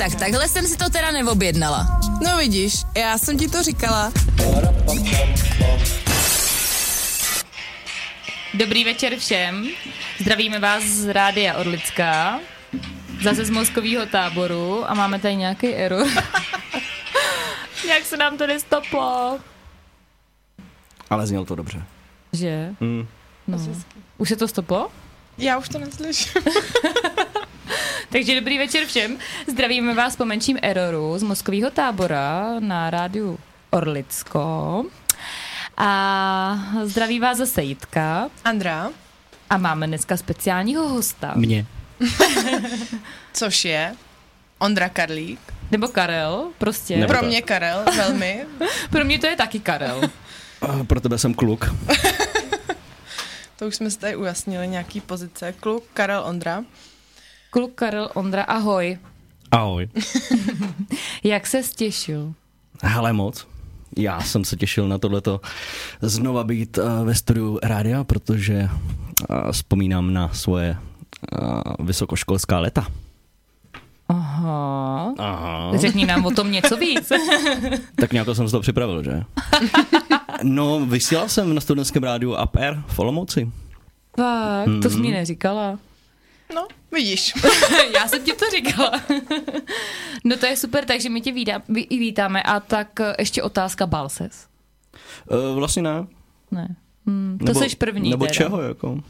tak takhle jsem si to teda neobjednala. No vidíš, já jsem ti to říkala. Dobrý večer všem. Zdravíme vás z Rádia Orlická. Zase z mozkového táboru a máme tady nějaký error. Nějak se nám to nestoplo. Ale znělo to dobře. Že? Mm. No. Už se to stoplo? Já už to neslyším. Takže dobrý večer všem. Zdravíme vás po menším eroru z mozkového tábora na rádiu Orlicko. A zdraví vás zase Jitka. Andra, A máme dneska speciálního hosta. Mě. což je Ondra Karlík. Nebo Karel, prostě. Nebo- Pro tak. mě Karel, velmi. Pro mě to je taky Karel. A pro tebe jsem kluk. To už jsme si tady ujasnili, nějaký pozice. Kluk, Karel, Ondra. Kluk Karel Ondra, ahoj. Ahoj. Jak se stěšil? Hele moc. Já jsem se těšil na tohleto znova být uh, ve studiu rádia, protože uh, vzpomínám na svoje uh, vysokoškolská leta. Aha. Aha. Řekni nám o tom něco víc. Tak nějak jsem se to připravil, že? No, vysílal jsem na studentském rádiu APR v Olomouci. Fakt, to jsi mi neříkala. No, vidíš. Já jsem ti to říkala. no to je super, takže my tě vídá, ví, vítáme. A tak eh, ještě otázka, bál ses? Uh, vlastně ne. Ne. Hmm, to Nebo, jsi první Nebo teda. čeho, jako?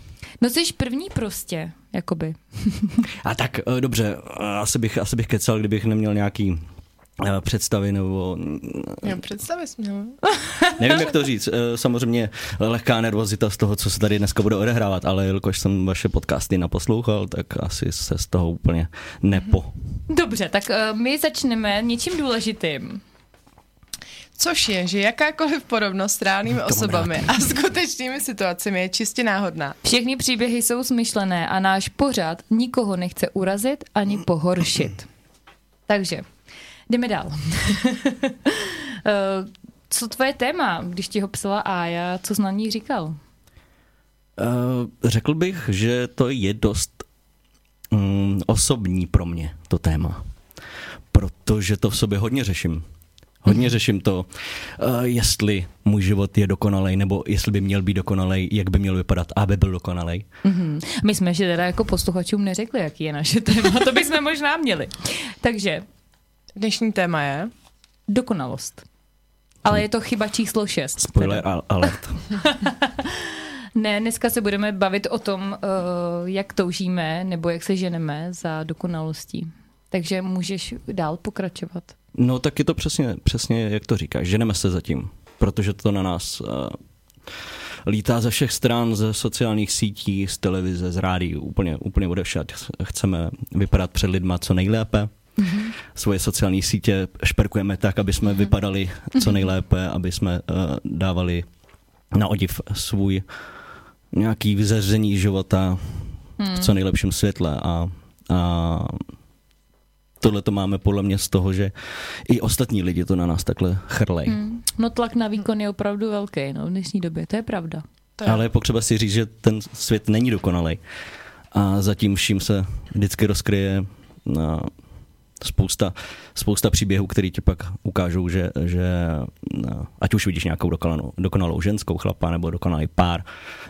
No jsi první prostě, jakoby. A tak eh, dobře, eh, asi bych, asi bych kecal, kdybych neměl nějaký eh, představy nebo Jo, představy jsi měl. nevím, jak to říct. Eh, Samozřejmě lehká nervozita z toho, co se tady dneska bude odehrávat, ale jelikož jsem vaše podcasty naposlouchal, tak asi se z toho úplně nepo. Dobře, tak uh, my začneme něčím důležitým. Což je, že jakákoliv podobnost s reálnými osobami a skutečnými situacemi je čistě náhodná. Všechny příběhy jsou smyšlené a náš pořad nikoho nechce urazit ani pohoršit. Takže, jdeme dál. Eh, co tvoje téma, když ti ho psala Ája, co jsi na ní říkal? Eh, Řekl bych, že to je dost mm, osobní pro mě, to téma. Protože to v sobě hodně řeším. Hodně řeším to, eh, jestli můj život je dokonalej, nebo jestli by měl být dokonalej, jak by měl vypadat, aby byl dokonalej. Mm-hmm. My jsme že teda jako posluchačům neřekli, jaký je naše téma, to bychom možná měli. Takže, Dnešní téma je... dokonalost. Ale je to chyba číslo 6. Spoiler al- alert. Ne, dneska se budeme bavit o tom, uh, jak toužíme nebo jak se ženeme za dokonalostí. Takže můžeš dál pokračovat. No tak je to přesně, přesně jak to říkáš, ženeme se zatím, protože to na nás uh, lítá ze všech stran, ze sociálních sítí, z televize, z rádií, úplně, úplně odevšad. Chceme vypadat před lidma co nejlépe, mm-hmm. svoje sociální sítě šperkujeme tak, aby jsme mm-hmm. vypadali co nejlépe, aby jsme uh, dávali na odiv svůj nějaký vyzaření života v co nejlepším světle a, a tohle to máme podle mě z toho, že i ostatní lidi to na nás takhle chrlej. Hmm. Hmm. No tlak na výkon je opravdu velký no, v dnešní době, to je pravda. To je. Ale je potřeba si říct, že ten svět není dokonalej. A zatím vším se vždycky rozkryje na spousta, spousta příběhů, který ti pak ukážou, že, že no, ať už vidíš nějakou dokonalou, dokonalou ženskou chlapa nebo dokonalý pár,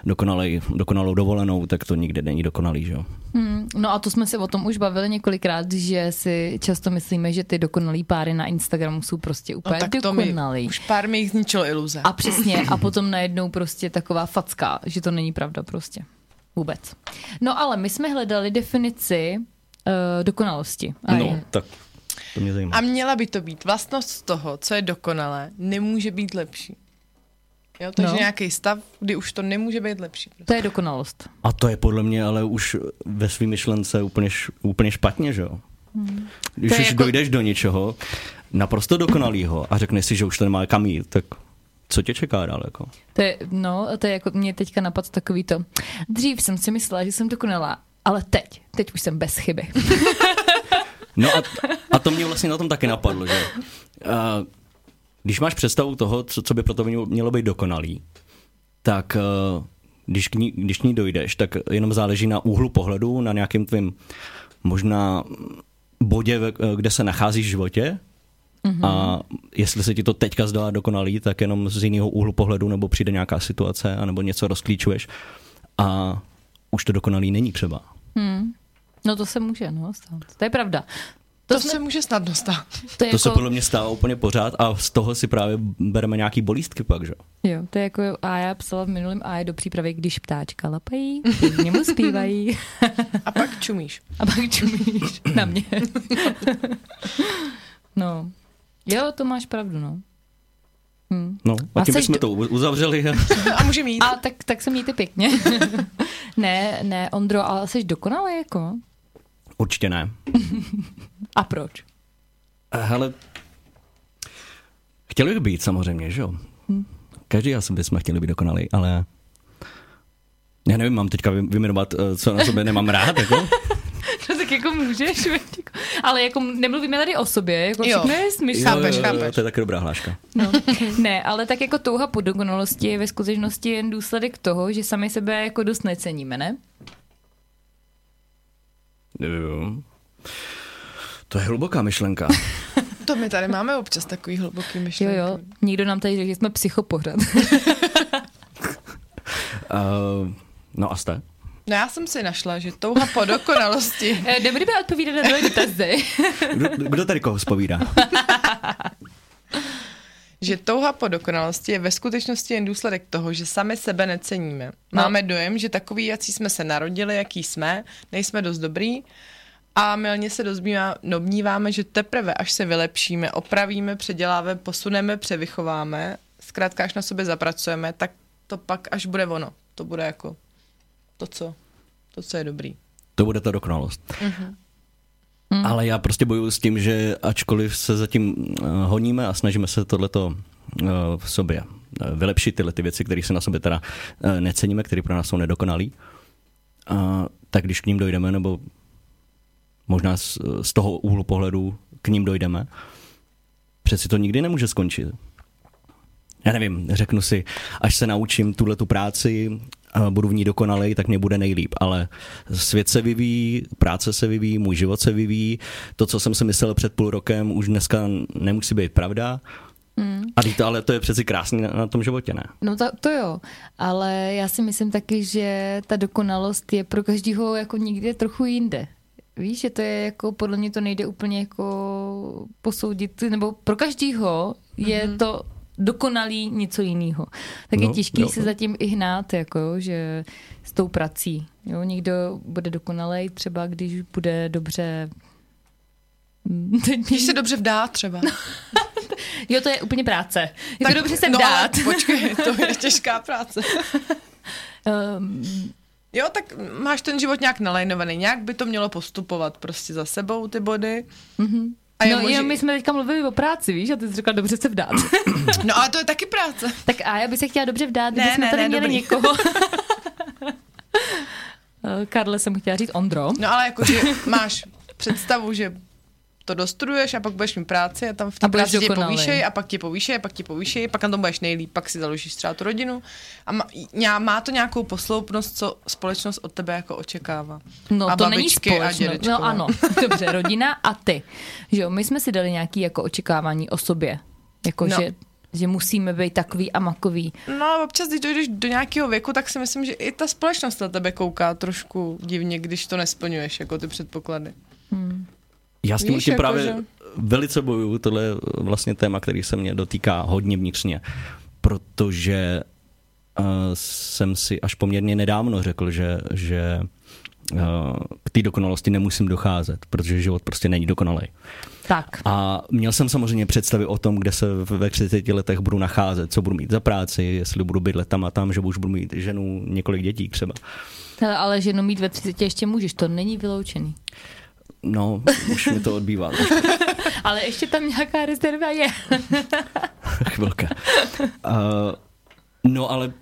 dokonalej, dokonalou dovolenou, tak to nikdy není dokonalý, že jo? Hmm. No a to jsme se o tom už bavili několikrát, že si často myslíme, že ty dokonalý páry na Instagramu jsou prostě No úplně tak to mi, dokonalý. už pár mi jich zničilo iluze. A přesně, a potom najednou prostě taková facka, že to není pravda prostě. Vůbec. No ale my jsme hledali definici uh, dokonalosti. A No, je- tak to mě zajímá. A měla by to být vlastnost toho, co je dokonalé, nemůže být lepší. Jo, takže No. nějaký stav, kdy už to nemůže být lepší. Prostě. To je dokonalost. A to je podle mě ale už ve svý myšlence úplně, š, úplně špatně, že jo? Když To je už jako- dojdeš do něčeho naprosto dokonalýho a řekneš si, že už to nemá kam jít, tak co tě čeká dál? Jako? To je, no, to je jako mě teďka napad takový to. Dřív jsem si myslela, že jsem dokonalá, ale teď, teď už jsem bez chyby. No a, a to mě vlastně na tom taky napadlo, že uh, když máš představu toho, co, co by pro to mělo, mělo být dokonalý, tak uh, když k, ní, když k ní dojdeš, tak jenom záleží na úhlu pohledu, na nějakým tvým možná bodě, kde se nacházíš v životě mm-hmm. a jestli se ti to teďka zdá dokonalý, tak jenom z jiného úhlu pohledu nebo přijde nějaká situace anebo něco rozklíčuješ a už to dokonalý není třeba. Hmm. No to se může, no, stát. To je pravda. To, To jsme- se může snadno stát. To je To se jako, podle mě stává úplně pořád a z toho si právě bereme nějaký bolístky pak, že? jo, to je jako a já psala v minulém a je do přípravy, když ptáčka lapají, v němu zpívají A pak čumíš. a pak čumíš na mě. no. Jo, to máš pravdu, no. Hm. No, a A tím bychom do- to uzavřeli. A můžeme jít. A tak, tak se mějte pěkně. ne, ne, Ondro, ale jsi dokonalý jako? Určitě ne. A proč? Hele, chtěli bych být samozřejmě, že jo? Každý asi bychom chtěli být dokonalý, ale já nevím, mám teďka vy- vyjmenovat, eh, co na sobě nemám rád, jako? Tak jako můžeš, jako- ale jako nemluvíme tady o sobě, jako Jo. všechno je smysl. Chápeš, Jo, jo, jo, chápeš. To je taky dobrá hláška. No. Ne, ale tak jako touha po dokonalosti je ve skutečnosti jen důsledek toho, že sami sebe jako dost neceníme, ne? Jo. To je hluboká myšlenka. To my tady máme občas takový hluboký Jo, myšlenky. jo. Nikdo nám tady řekl, že jsme psychopořad. Uh, no a jste? No já jsem si našla, že touha po dokonalosti Eh, Nebudeme odpovídat na tvoje dotazy. Kdo, kdo tady koho zpovídá? že touha po dokonalosti je ve skutečnosti jen důsledek toho, že sami sebe neceníme. No. Máme dojem, že takový, jaký jsme se narodili, jaký jsme, nejsme dost dobrý a milně se dozbývá, domníváme, že teprve, až se vylepšíme, opravíme, předěláme, posuneme, převychováme, zkrátka až na sobě zapracujeme, tak to pak až bude ono. To bude jako to, co, to, co je dobrý. To bude ta dokonalost. Mm. Ale já prostě bojuju s tím, že ačkoliv se zatím uh, honíme a snažíme se tohleto uh, v sobě uh, vylepšit, tyhle ty věci, které se na sobě teda uh, neceníme, které pro nás jsou nedokonalý, uh, tak když k ním dojdeme, nebo možná z, z toho úhlu pohledu k ním dojdeme, přeci to nikdy nemůže skončit. Já nevím, řeknu si, až se naučím tuhle tu práci, a budu v ní dokonalej, tak mě bude nejlíp. Ale svět se vyvíjí, práce se vyvíjí, můj život se vyvíjí. To, co jsem si myslel před půl rokem, už dneska nemusí být pravda. Mm. A to, ale to je přeci krásný na, na tom životě, ne? No to, to jo, ale já si myslím taky, že ta dokonalost je pro každého jako někde trochu jinde. Víš, že to je jako, podle mě to nejde úplně jako posoudit, nebo pro každého je mm-hmm. to dokonalý něco jiného. Tak no, je No, těžký jo. se zatím i hnát, jako, že s tou prací. Jo, někdo bude dokonalej třeba, když bude dobře teď Když se dobře vdá třeba. Jo, to je úplně práce. Jako dobře se no, vdát. ale počkej, to je těžká práce. Um, Jo, tak máš ten život nějak nalajnovaný, nějak by to mělo postupovat prostě za sebou ty body. mm-hmm. A no, možný- jo, my jsme teďka mluvili o práci, víš, a ty jsi řekla dobře se vdát. No ale to je taky práce. tak a já bych se chtěla dobře vdát, Ne, kdybychom ne, tady ne, měli dobrý. někoho. Eh, Karle jsem chtěla říct Ondro. No ale jakože máš představu, že to dostuduješ a pak budeš mít práci a tam v té práci tě povýšej a pak tě povýšej a pak tě povýšej, pak na tom budeš nejlíp, pak si založíš třeba tu rodinu a má, má to nějakou posloupnost, co společnost od tebe jako očekává. No a to není společnost. dědečkové. No ano, dobře, rodina a ty. Že jo, my jsme si dali nějaký jako očekávání o sobě. Jako, No. že, že musíme být takový a makový. No a občas, když dojdeš do nějakého věku, tak si myslím, že i ta společnost na tebe kouká trošku divně, když to nesplňuješ, jako ty předpoklady. Já s tím, Víš, jako právě že- velice bojuju. Tohle je vlastně téma, který se mě dotýká hodně vnitřně, protože uh, jsem si až poměrně nedávno řekl, že, že uh, k té dokonalosti nemusím docházet, protože život prostě není dokonalý. Tak. A měl jsem samozřejmě představy o tom, kde se ve 30 letech budu nacházet, co budu mít za práci, jestli budu bydlet tam a tam, že už budu mít ženu, několik dětí třeba. Hele, ale ženu mít ve 30 ještě můžeš, to není vyloučený. No, už mi to odbývá. Ale ještě tam nějaká rezerva je. Chvilka. Uh, no ale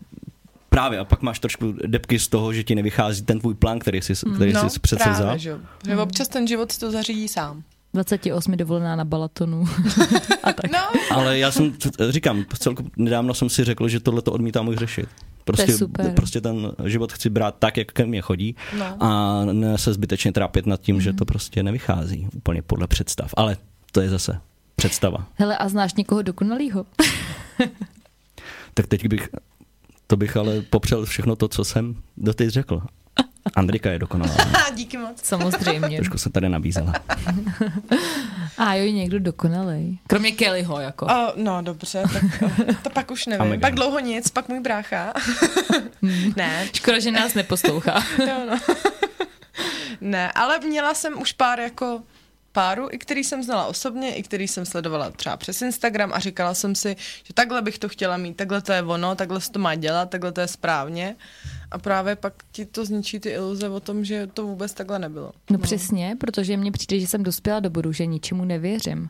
právě a pak máš trošku depky z toho, že ti nevychází ten tvůj plán, který jsi, který no, jsi přece vzal. právě, že, že občas ten život si to zařídí sám. 28 dovolená na Balatonu. a tak. No, Ale já jsem, říkám, celku nedávno jsem si řekl, že tohle to odmítám už řešit. Prostě, super. prostě ten život chci brát tak, jak ke mně chodí No. a ne se zbytečně trápit nad tím, že to prostě nevychází úplně podle představ. Ale to je zase představa. Hele, a znáš někoho dokonalýho? Tak teď bych, to bych ale popřel všechno to, co jsem doteď řekl. Andrika je dokonalá. A díky moc. Samozřejmě. Trošku se tady nabízela. A jo, někdo dokonalej. Kromě Kellyho, jako. O, no dobře, tak to pak už nevím. Pak dlouho nic, pak můj brácha. ne, Škoda, že nás neposlouchá. jo, no. ne, ale měla jsem už pár jako páru, i který jsem znala osobně, i který jsem sledovala třeba přes Instagram a říkala jsem si, že takhle bych to chtěla mít, takhle to je ono, takhle se to má dělat, takhle to je správně. A právě pak ti to zničí ty iluze o tom, že to vůbec takhle nebylo. No přesně, protože mně přijde, že jsem dospěla do bodu, že ničemu nevěřím.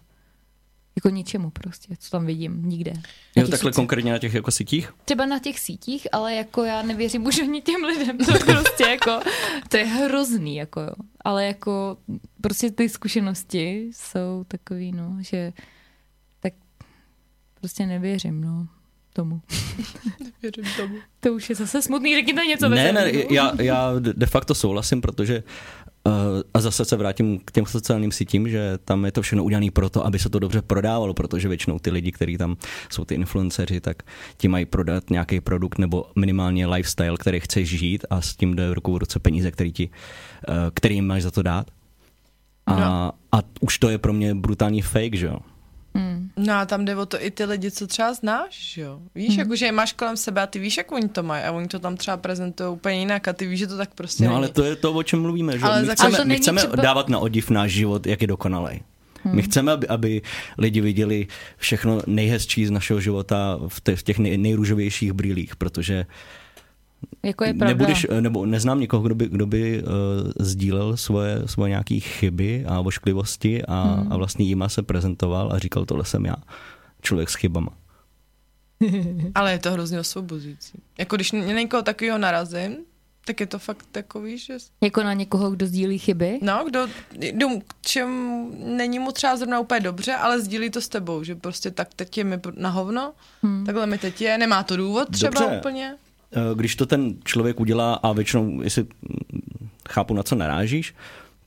Jako ničemu prostě, co tam vidím, nikde. Jo, takhle sítích. konkrétně na těch jako sítích? Třeba na těch sítích, ale jako já nevěřím už ani těm lidem, to prostě jako, to je hrozný, jako jo. Ale jako prostě ty zkušenosti jsou takový, no, že tak prostě nevěřím, no, tomu. Věřím tomu. To už je zase smutný, řekněte něco Ne, ne, já, já de facto souhlasím, protože uh, a zase se vrátím k těm sociálním sítím, že tam je to všechno udělané proto, aby se to dobře prodávalo, protože většinou ty lidi, kteří tam jsou ty influenceři, tak ti mají prodat nějaký produkt nebo minimálně lifestyle, který chceš žít a s tím jde ruku v ruce peníze, který, ti, uh, který jim máš za to dát. A, No. a už to je pro mě brutální fake, že jo? Mm. No a tam jde o to i ty lidi, co třeba znáš, že jo. Víš, Hmm. jako, že je máš kolem sebe a ty víš, jak oni to mají a oni to tam třeba prezentují úplně jinak a ty víš, že to tak prostě No není. ale to je to, o čem mluvíme, že Ale my chceme, my chceme třeba- dávat na odiv náš život, jak je dokonalej. My chceme, aby, aby lidi viděli všechno nejhezčí z našeho života v, te, v těch nej, nejrůžovějších brýlích, protože Jako je pravda. nebudeš, nebo neznám někoho, kdo by, kdo by uh, sdílel svoje, svoje nějaké chyby a ošklivosti a, Hmm. a vlastně jima se prezentoval a říkal, tohle jsem já, člověk s chybama. Ale je to hrozně osvobozující. Jako když na někoho takového narazím, tak je to fakt takový, že... Jako na někoho, kdo sdílí chyby? No, kdo, kdo k čem není mu třeba zrovna úplně dobře, ale sdílí to s tebou, že prostě tak teď je mi na hovno, hmm. takhle mi teď je, nemá to důvod třeba Dobře. úplně. Eh, Když to ten člověk udělá a většinou, jestli chápu, na co narážíš,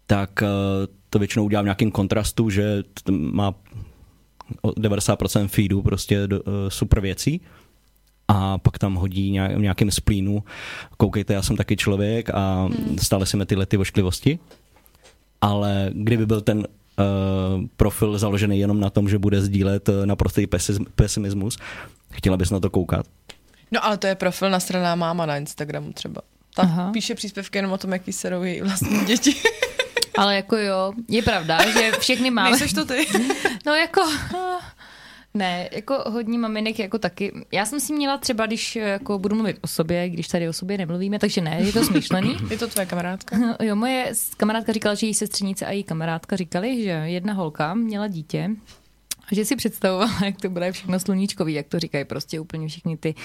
tak eh, to většinou udělá v nějakém kontrastu, že má o 90% feedu prostě do, eh, super věcí a pak tam hodí nějak- v nějakém splínu, koukejte, já jsem taky člověk a stále si mi tyhle ty ošklivosti, ale kdyby byl ten uh, profil založený jenom na tom, že bude sdílet naprostý pesimismus, chtěla bys na to koukat? No ale to je profil na straná máma na Instagramu třeba. Ta Aha. píše příspěvky jenom o tom, jaký serou její vlastní děti. Ale jako jo, je pravda, že všechny máme. Nejseš to ty? No jako... Ne, jako hodně maminek jako taky. Já jsem si měla třeba, když jako budu mluvit o sobě, když tady o sobě nemluvíme, takže ne, je to smyšlený. Je to tvoje kamarádka? No, Jo, moje kamarádka říkala, že její sestřenice a její kamarádka říkali, že jedna holka měla dítě že si představovala, jak to bude všechno sluníčkový, jak to říkají prostě úplně všichni ty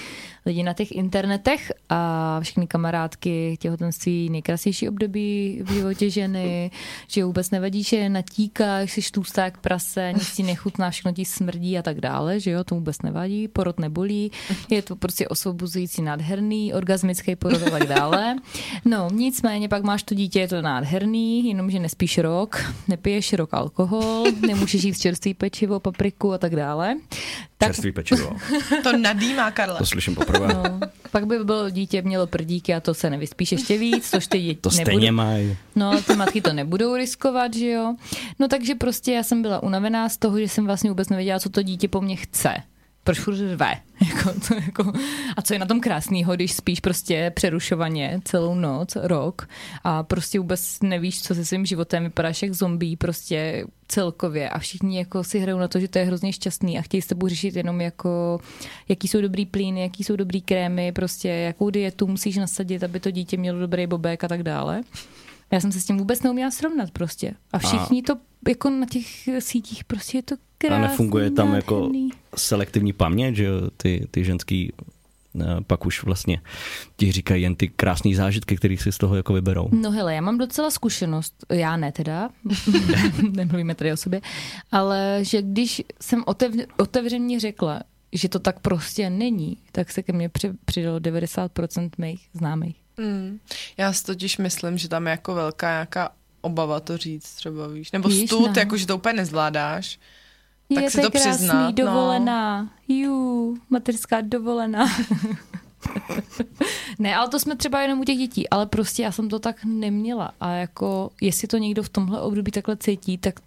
lidi na těch internetech a všechny kamarádky těhotenství nejkrásnější období v životě ženy, že vůbec nevadí, že natíkáš, jsi tlustá jak prase, nic ti nechutná, všechno ti smrdí a tak dále, že jo, to vůbec nevadí, porod nebolí, je to prostě osvobozující, nádherný, orgasmický porod a tak dále. No, nicméně pak máš to dítě, je to nádherný, jenomže nespíš rok, nepiješ rok alkohol, nemůžeš jít čerstvý pečivo, papriku a tak dále. Tak Čerstvý pečivo. To nadýmá Karla. To slyším poprvé. No, pak by bylo dítě mělo prdíky a to se nevyspíš ještě víc, což ty děti To stejně mají. No, ty matky to nebudou riskovat, že jo. No takže prostě já jsem byla unavená z toho, že jsem vlastně vůbec nevěděla, co to dítě po mně chce. Proč furt řve? Jako, to, jako, a co je na tom krásného, když spíš prostě přerušovaně celou noc, rok a prostě vůbec nevíš, co se svým životem vypadáš jak zombie prostě celkově a všichni jako si hrajou na to, že to je hrozně šťastný a chtějí s tebou řešit jenom jako, jaký jsou dobrý plíny, jaký jsou dobrý krémy, prostě jakou dietu musíš nasadit, aby to dítě mělo dobrý bobek a tak dále. Já jsem se s tím vůbec neuměla srovnat prostě. A všichni to jako na těch sítích prostě je to A krásný, nefunguje tam jako nádherný. selektivní paměť, že jo, ty, ty ženský eh, pak už vlastně ti říkají jen ty krásné zážitky, které si z toho jako vyberou. No hele, já mám docela zkušenost, já ne teda, nemluvíme tady o sobě, ale že když jsem otev, otevřeně řekla, že to tak prostě není, tak se ke mně při, přidalo 90% mých známých. Hmm. Já si totiž myslím, že tam je jako velká nějaká obava to říct třeba, víš. Nebo Víš, stud, no. jako že to úplně nezvládáš. Tak je si to krásný, přiznat, no. dovolená. Jú, mateřská dovolená. ne, ale to jsme třeba jenom u těch dětí, ale prostě já jsem to tak neměla a jako, jestli to někdo v tomhle období takhle cítí, tak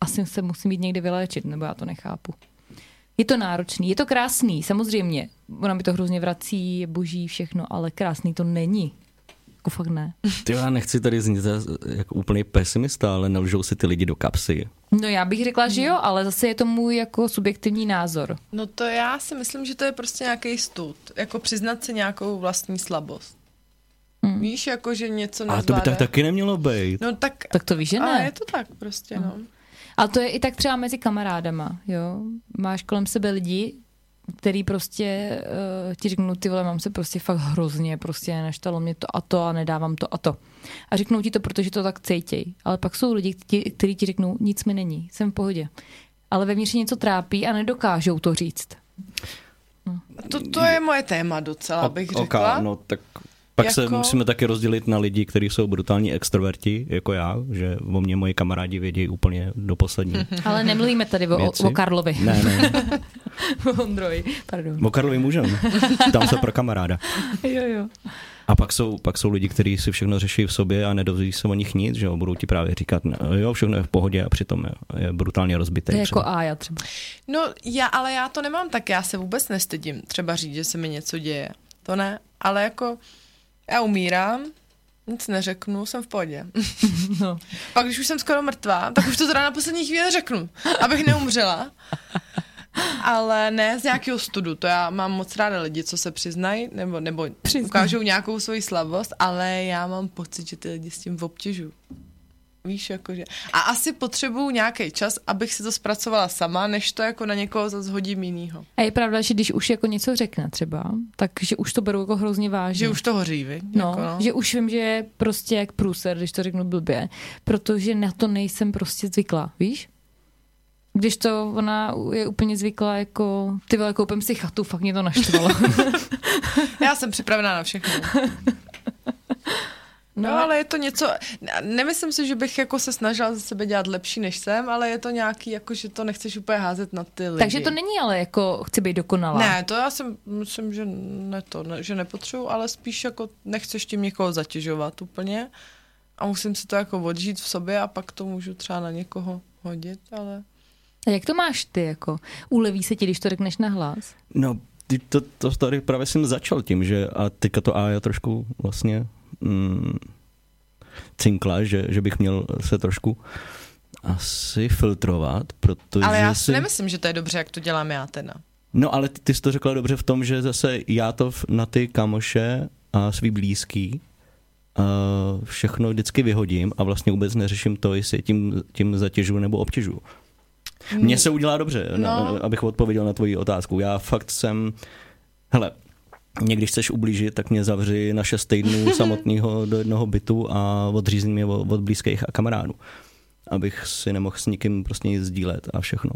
asi se musí mít někde vyléčit, nebo já to nechápu. Je to náročný, je to krásný, samozřejmě. Ona mi to hrozně vrací, je boží, všechno, ale krásný to není. Jako fakt ne. Ty já nechci tady znít jako úplný pesimista, ale nelžou si ty lidi do kapsy. No já bych řekla, že jo, ale zase je to můj jako subjektivní názor. No to já si myslím, že to je prostě nějaký stud. Jako přiznat si nějakou vlastní slabost. Hmm. Víš, jako že něco A to by tak taky nemělo být. No tak, Tak to víš, že ale ne. je to tak prostě, no. Ale to je i tak třeba mezi kamarádama, jo. Máš kolem sebe lidi, který prostě uh, ti řeknou, ty vole, mám se prostě fakt hrozně, prostě neštalo mě to a to a nedávám to a to. A řeknou ti to, protože to tak cejtěj. Ale pak jsou lidi, kteří ti řeknou, nic mi není, jsem v pohodě. Ale vevnitř je něco trápí a nedokážou to říct. To, to je moje téma docela, bych O- řekla. ok, no tak pak se Jako- musíme taky rozdělit na lidi, kteří jsou brutální extroverti, jako já, že o mě moji kamarádi vědí úplně do poslední. Ale nemluvíme tady o, Věci? o Karlovi. Ne, ne, o Ondroji, pardon. o Karlovi můžem. Tam se pro kamaráda. Jo, jo. A pak jsou, pak jsou lidi, kteří si všechno řeší v sobě a nedozví se o nich nic, že jo, budou ti právě říkat, "No, jo, všechno je v pohodě a přitom je, je brutálně rozbitý. To je třeba. jako Ája třeba. No, já, ale já to nemám tak, já se vůbec nestydím třeba říct, že se mi něco děje. To ne, ale jako já umírám, nic neřeknu, jsem v pohodě. No. Pak když už jsem skoro mrtvá, tak už to teda na poslední chvíli řeknu, abych neumřela. Ale ne z nějakého studu, to já mám moc ráda lidi, co se přiznají, nebo, nebo Přiznaj. ukážou nějakou svoji slabost, ale já mám pocit, že ty lidi s tím obtěžují. Víš, jakože. A asi potřebuju nějaký čas, abych si to zpracovala sama, než to jako na někoho zase hodím jinýho. A je pravda, že když už jako něco řekne třeba, takže už to berou jako hrozně vážně. Že už to hoří, vy? No, jako, no. že už vím, že je prostě jak průser, když to řeknu blbě, protože na to nejsem prostě zvyklá, víš? Když to ona je úplně zvyklá jako, ty vole, koupím si chatu, fakt mě to naštvalo. Já jsem připravená na všechno. No, ale je to něco, ne- nemyslím si, že bych jako se snažila ze sebe dělat lepší, než jsem, ale je to nějaký, jako že to nechceš úplně házet na ty lidi. Takže to není ale jako, chci být dokonalá. Ne, to já si myslím, že ne to, ne, že nepotřebuji, ale spíš jako nechceš tím někoho zatěžovat úplně a musím si to jako odžít v sobě a pak to můžu třeba na někoho hodit, ale... A jak to máš ty, jako? Uleví se ti, když to řekneš na hlas? No, ty to, to tady právě jsem začal tím, že a teďka to A je trošku vlastně mm, cinkla, že, že bych měl se trošku asi filtrovat, protože ale já si nemyslím, že to je dobře, jak to dělám já teda. No ale ty, ty jsi to řekla dobře v tom, že zase já to v- na ty kamoše a svý blízký uh, všechno vždycky vyhodím a vlastně vůbec neřeším to, jestli je tím, tím zatěžu nebo obtěžu. Mně se udělá dobře, no. na, abych odpověděl na tvoji otázku. Já fakt jsem, hele, mě když chceš ublížit, tak mě zavři na šest týdnů samotného do jednoho bytu a odřízni mě od, od blízkých a kamarádů. Abych si nemohl s nikým prostě nic sdílet a všechno.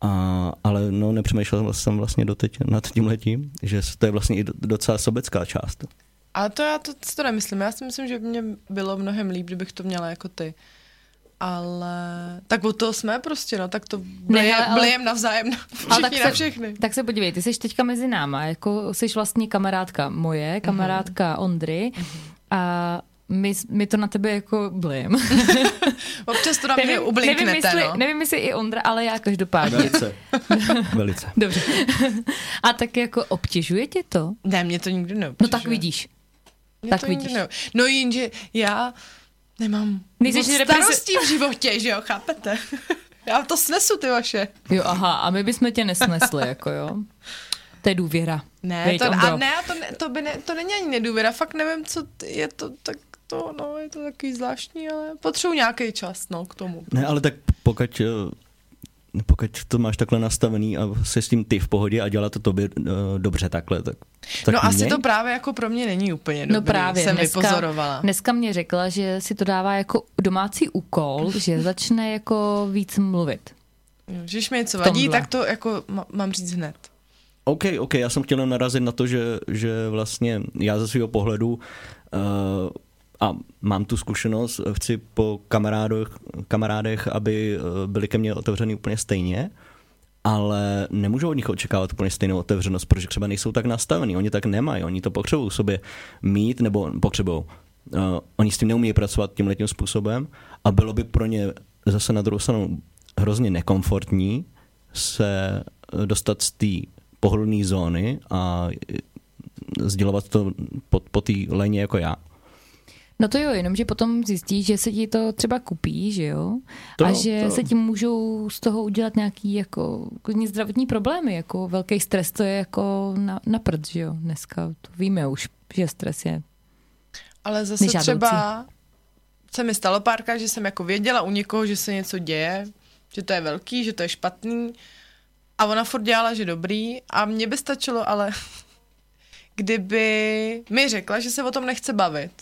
A, ale no, nepřemýšlel jsem vlastně doteď nad tím letím, že to je vlastně i do- docela sobecká část. Ale to já to, to nemyslím. Já si myslím, že by mě bylo mnohem líp, kdybych to měla jako ty. Ale tak od toho jsme prostě, no, tak to blije, hele, ale- blijem navzájem na všichni na všechny. Tak se podívej, ty jsi teďka mezi náma, jako jsi vlastně kamarádka moje, kamarádka Ondry a my, my to na tebe jako blijem. Občas to na mě ublinknete, nevím, jestli, no. nevím, jestli i Ondra, ale já každopádně. Velice. Velice. Dobře. A tak jako obtěžuje tě to? Ne, mě to nikdy No neobtěžuje. tak vidíš. Mě tak to vidíš. Ne... No jenže já nemám moc represi- starostí v životě, že jo, chápete? Já to snesu, ty vaše. Jo, aha, a my bychom tě nesnesli, jako jo. To je důvěra. Ne, Veď, to, Ondro. a ne, a to, ne, to, by ne, to není ani nedůvěra, fakt nevím, co je to, tak to, no, je to takový zvláštní, ale potřebuji nějaký čas, no, k tomu. Ne, ale tak pokud, eh, pokud to máš takhle nastavený a jsi s tím ty v pohodě a dělá to tobě uh, dobře takhle, tak, tak no asi měj. to právě jako pro mě není úplně dobrý, No právě, jsem dneska, vypozorovala. dneska mě řekla, že si to dává jako domácí úkol, že začne jako víc mluvit. Jo, Když mi něco vadí, tak to jako mám říct hned. OK, OK, já jsem chtěl narazit na to, že, že vlastně já ze svého pohledu uh, a mám tu zkušenost, chci po kamarádech, kamarádech aby uh, byli ke mně otevřený úplně stejně, ale nemůžu od nich očekávat úplně stejnou otevřenost, protože třeba nejsou tak nastavený, oni tak nemají, oni to potřebují sobě mít nebo potřebují. Uh, oni s tím neumí pracovat tím letním způsobem a bylo by pro ně zase na druhou stranu hrozně nekomfortní se dostat z té pohodlné zóny a sdělovat to po, po té léně jako já. No to jo, jenomže potom zjistí, že se ti to třeba kupí, že jo? To, a že to. se tím můžou z toho udělat nějaký jako klidně zdravotní problémy, jako velký stres, to je jako na, na prd, že jo? Dneska to víme už, že stres je. Ale zase Nežádoucí. třeba se mi stalo párkrát, že jsem jako věděla u někoho, že se něco děje, že to je velký, že to je špatný a ona furt dělala, že dobrý a mně by stačilo ale, kdyby mi řekla, že se o tom nechce bavit,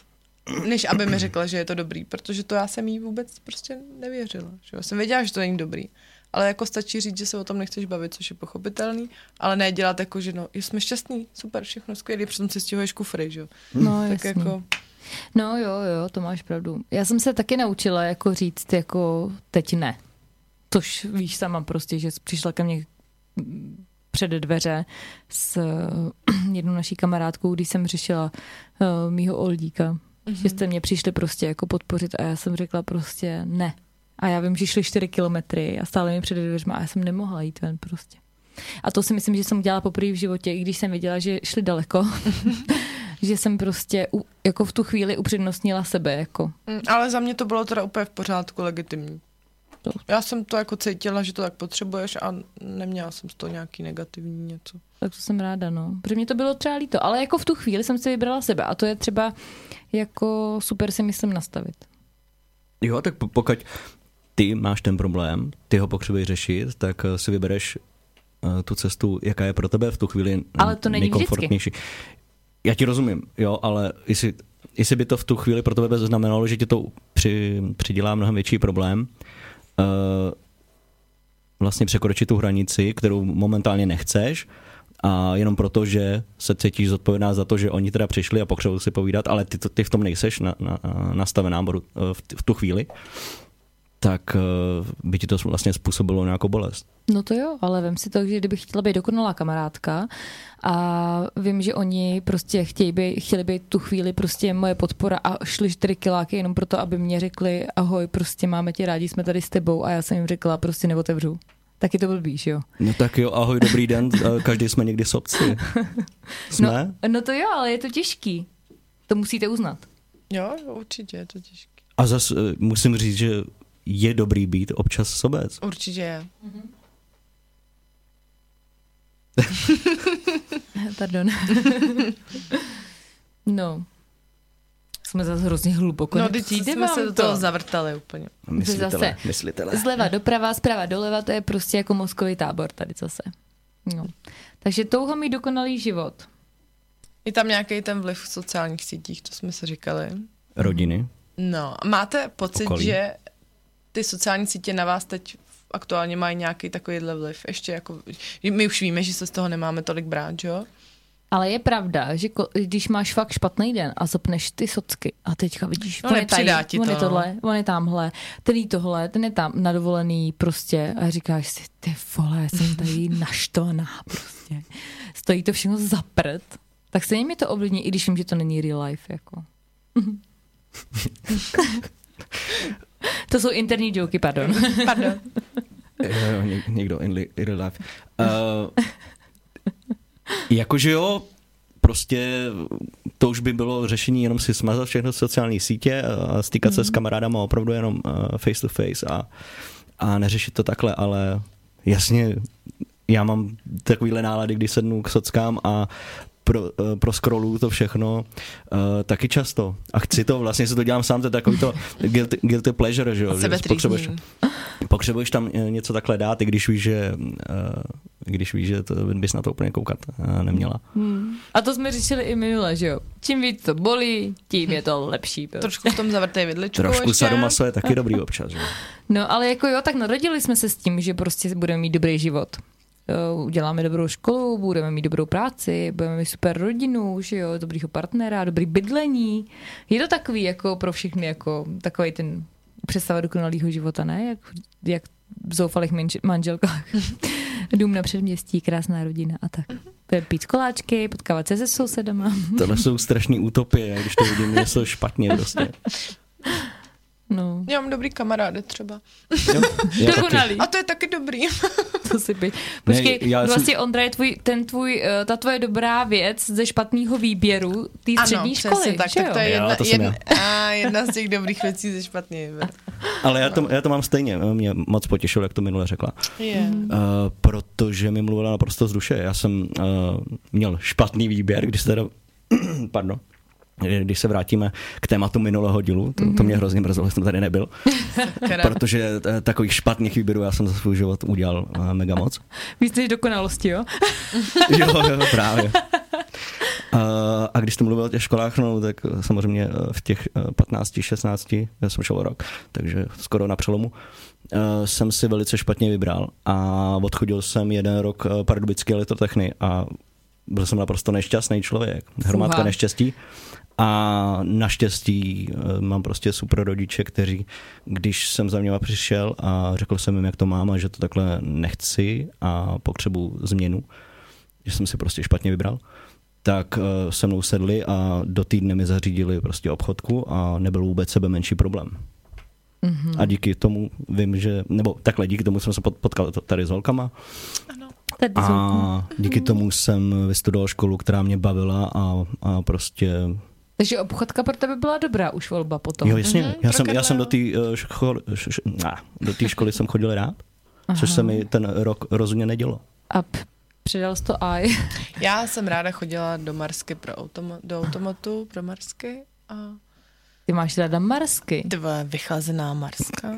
než aby mi řekla, že je to dobrý, protože to já jsem jí vůbec prostě nevěřila. Že jo? Jsem věděla, že to není dobrý. Ale jako stačí říct, že se o tom nechceš bavit, což je pochopitelný, ale ne dělat jako, že no, jsme šťastní, super, všechno skvělé, přitom si stěhuješ kufry, že jo. No, Tak jasný. jako, No jo, jo, to máš pravdu. Já jsem se taky naučila jako říct jako teď ne. Tož víš sama prostě, že přišla ke mně před dveře s jednou naší kamarádkou, když jsem řešila uh, mýho oldíka. Mm-hmm. Že jste mě přišli prostě jako podpořit a já jsem řekla prostě ne. A já vím, že šli 4 kilometry a stále mi před dveřma a já jsem nemohla jít ven prostě. A to si myslím, že jsem udělala poprvé v životě, i když jsem věděla, že šli daleko. že jsem prostě u, jako v tu chvíli upřednostnila sebe. Jako. Mm, Ale za mě to bylo teda úplně v pořádku legitimní. To- Já jsem to jako cítila, že to tak potřebuješ a neměla jsem z toho nějaký negativní něco. Tak to jsem ráda, no. Protože mě to bylo třeba líto. Ale jako v tu chvíli jsem si vybrala sebe. A to je třeba jako super si myslím nastavit. Jo, tak po- pokud ty máš ten problém, ty ho potřebuješ řešit, tak eh, si vybereš eh, tu cestu, jaká je pro tebe v tu chvíli Ale to není nejkomfortnější. Já ti rozumím, jo, ale jestli, jestli by to v tu chvíli pro tebe znamenalo, že ti to při, přidělá mnohem větší problém, uh, vlastně překročit tu hranici, kterou momentálně nechceš, a jenom proto, že se cítíš zodpovědná za to, že oni teda přišli a potřebují si povídat, ale ty, ty v tom nejseš na, na, nastavená eh, v, v tu chvíli, tak eh, by ti to vlastně způsobilo nějakou bolest. No to jo, ale vem si to, že kdybych chtěla být dokonalá kamarádka a vím, že oni prostě chtějí by, chtěli být tu chvíli prostě moje podpora a šli čtyři kiláky jenom proto, aby mě řekli ahoj, prostě máme tě rádi, jsme tady s tebou a já jsem jim řekla prostě neotevřu. Taky to blbý, že jo? No tak jo, ahoj, dobrý den, každý jsme někdy sobci. Jsme? No, no to jo, ale je to těžký. To musíte uznat. Jo, určitě je to těžké. A zase eh, musím říct, že je dobrý být občas sobec. Určitě je. Pardon. no. Jsme zase hrozně hluboko. No, teď jsme vám se do to? toho zavrtali úplně. Myslitele, zase myslitele. Zleva doprava, zprava doleva, to je prostě jako mozkový tábor tady zase. No. Takže touha mít dokonalý život. Je tam nějaký ten vliv v sociálních sítích, to jsme se říkali. Rodiny. No, a máte pocit, Okolí. že ty sociální sítě na vás teď aktuálně mají nějaký takovýhle vliv? Ještě jako, my už víme, že se z toho nemáme tolik brát, jo? Ale je pravda, že ko, když máš fakt špatný den a zapneš ty socky a teďka vidíš, No, on je tady, ti on to, je no. tohle, on je tamhle, ten je tohle, ten je tam na dovolený prostě a říkáš si, ty vole, jsem tady naštvaná prostě. Stojí to všechno za prd. Tak stejně mi to ovlivní, i když vím, že to není real life, jako. to jsou interní joky, pardon. Pardon. Jo, jo, ně- někdo in, li, in real life. Uh, jakože jo, prostě to už by bylo řešení jenom si smazat všechno sociální sítě a stýkat se s kamarádama opravdu jenom uh, face to face a, a neřešit to takhle, ale jasně, já mám takovýhle nálady, kdy sednu k sockám a pro, uh, pro scrollu to všechno uh, taky často. A chci to, vlastně si to dělám sám, to je takový to guilty, guilty pleasure, že jo? že potřebuješ, potřebuješ tam eh, něco takhle dát, i když víš, že, uh, když víš, že to, bys na to úplně koukat uh, neměla. A to jsme řešili i minule, že jo. Čím víc to bolí, tím je to lepší. prostě. Trošku v tom zavrtej vidličku Trošku ještě. sadomaso je taky dobrý občas. Že? No ale jako jo, tak narodili jsme se s tím, že prostě budeme mít dobrý život. Jo, uděláme dobrou školu, budeme mít dobrou práci, budeme mít super rodinu, že jo, dobrýho partnera, dobrý bydlení. Je to takový jako pro všechny jako takový ten představa dokonalého života, ne? Jak, jak v zoufalých manž- manželkách. Dům na předměstí, krásná rodina a tak. Pít koláčky, potkávat se se sousedama. Tohle jsou strašný utopie, když to vidím něco špatně prostě. No, Já mám dobrý kamarády třeba. Jo, já dokonalý. A to je taky dobrý. To si by. Počkej, Ne, já ne, jsem- vlastně Ondra je tvůj, ten tvůj, eh, ta tvoje dobrá věc ze špatného výběru té střední přesně školy, tak, že tak to je jedna, to jsem jedna, a jedna z těch dobrých věcí ze špatný výběr. Ale já to, já to mám stejně. Mě moc potěšilo, jak to minule řekla. Je. Mhm. Uh, protože mi mluvila naprosto z duše. Já jsem uh, měl špatný výběr, když se teda, pardon, když se vrátíme k tématu minulého dílu, to, to mě hrozně mrzelo, že jsem tady nebyl, protože eh, takových špatných výběrů já jsem za svůj život udělal uh, mega moc. Víc než dokonalosti, jo? jo, jo, právě. Uh, a když jste mluvil o těch školách, no, tak samozřejmě eh, v těch eh, 15, 16, já jsem šel rok, takže skoro na přelomu, jsem si velice špatně vybral a odchodil jsem jeden rok eh, pardubické elektrotechny a byl jsem naprosto nešťastný člověk. Hromádka Fuha. neštěstí. A naštěstí eh, mám prostě super rodiče, kteří, když jsem za něma přišel a řekl jsem jim, jak to mám a že to takhle nechci a potřebuji změnu, že jsem si prostě špatně vybral, tak eh, se mnou sedli a do týdne mi zařídili prostě obchodku a nebyl vůbec sebe menší problém. Mm-hmm. A díky tomu vím, že, nebo takhle, díky tomu jsem se pot- potkal tady s holkama Tady a díky tomu jsem vystudoval školu, která mě bavila a, a prostě Takže obchodka pro tebe byla dobrá už volba potom. Jo, jasně. Mhm, já, jsem, já jsem do té uh, školy, do školy jsem chodil rád, což se mi ten rok rozhodně nedělo. A p- předal jsi to aj. Já jsem ráda chodila do Marsky pro automa- do automatu, pro Marsky a Ty máš ráda marsky. ty vole, vychlazená Marska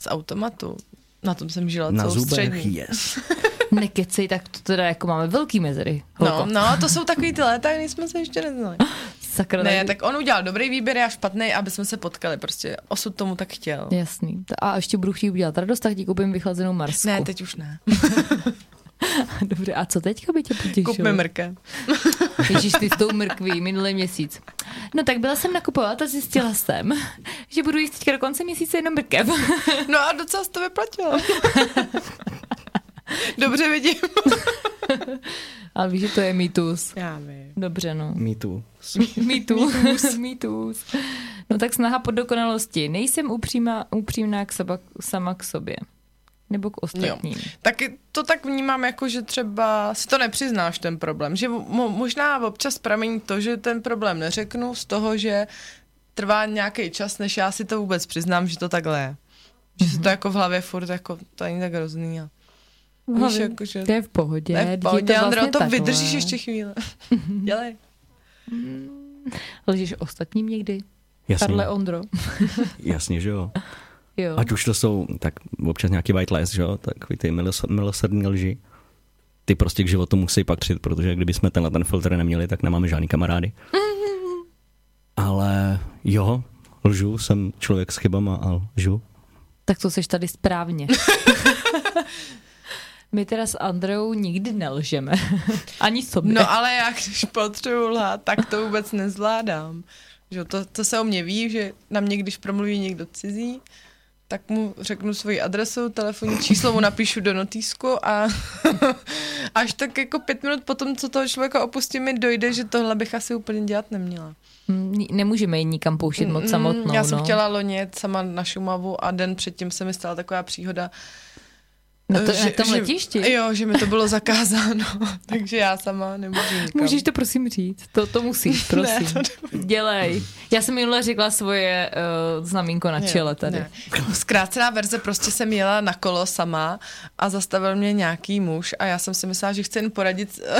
z automatu. Na tom jsem žila Na celou zubech, střední. yes. Nekecej, tak to teda jako máme velký mezery. No, no, to jsou takový ty léta, kdy jsme se ještě neznali. Sakra, Ne, tak on udělal dobrý výběr, já špatný, aby jsme se potkali. Prostě osud tomu tak chtěl. Jasný. A ještě budu chtít udělat radost, tak ti koupím vychlazenou marsku. Ne, teď už ne. Dobře, a co teďka by tě potěšilo? Kupme mrke. Ježíš, ty s tou mrkví minulý měsíc. No tak byla jsem nakupovat a zjistila jsem, že budu jíst teďka do konce měsíce jenom mrkev. No a docela to vyplatilo. Dobře vidím. Ale víš, že to je mýtus. Já vím. Dobře, no. Too. Mýtus. Mýtus. No tak snaha po dokonalosti. Nejsem upřímá, upřímná k seba, sama k sobě. Nebo k ostatním. Taky to tak vnímám, jako že třeba si to nepřiznáš ten problém. Že mo- možná občas pramení to, že ten problém neřeknu z toho, že trvá nějaký čas, než já si to vůbec přiznám, že to takhle je. Že Mhm. si to jako v hlavě furt jako, to není tak hrozný. A víš, Hlavně, jako, že... To je v pohodě. Ne, v je pohodě, to Andro, vlastně to takhle. vydržíš ještě chvíli. Dělej. Lžíš ostatním někdy? Jasně, Karle Ondro. jasně, že jo. Jo. Ať už to jsou tak občas nějaký white lies, že jo, takový ty milos- milosrdní lži. Ty prostě k životu musí patřit, protože kdyby jsme tenhle ten filtr neměli, tak nemáme žádný kamarády. Ale jo, lžu, jsem člověk s chybama a lžu. Tak to seš tady správně. My teda s Andreou nikdy nelžeme. Ani sobě. No ale já, když potřebuji lhát, tak to vůbec nezvládám. Že to, to se o mě ví, že na mě, když promluví někdo cizí, tak mu řeknu svoji adresu, telefonní číslo mu napíšu do notýsku a až tak jako pět minut potom, co toho člověka opustím, mi dojde, že tohle bych asi úplně dělat neměla. Mm, Nemůžeme ji nikam pouštět moc Mm, samotnou. Já jsem no. chtěla lonět sama na Šumavu a den předtím se mi stala taková příhoda, Na, to, že- na tom že- letišti? Jo, že mi to bylo zakázáno, takže já sama nemůžu nikam. Můžeš to prosím říct? To, to musíš, prosím. Ne, Dělej. Já jsem minule řekla svoje uh, znamínko na čele tady. ne. Zkrácená verze, prostě jsem jela na kolo sama a zastavil mě nějaký muž a já jsem si myslela, že chci jen poradit...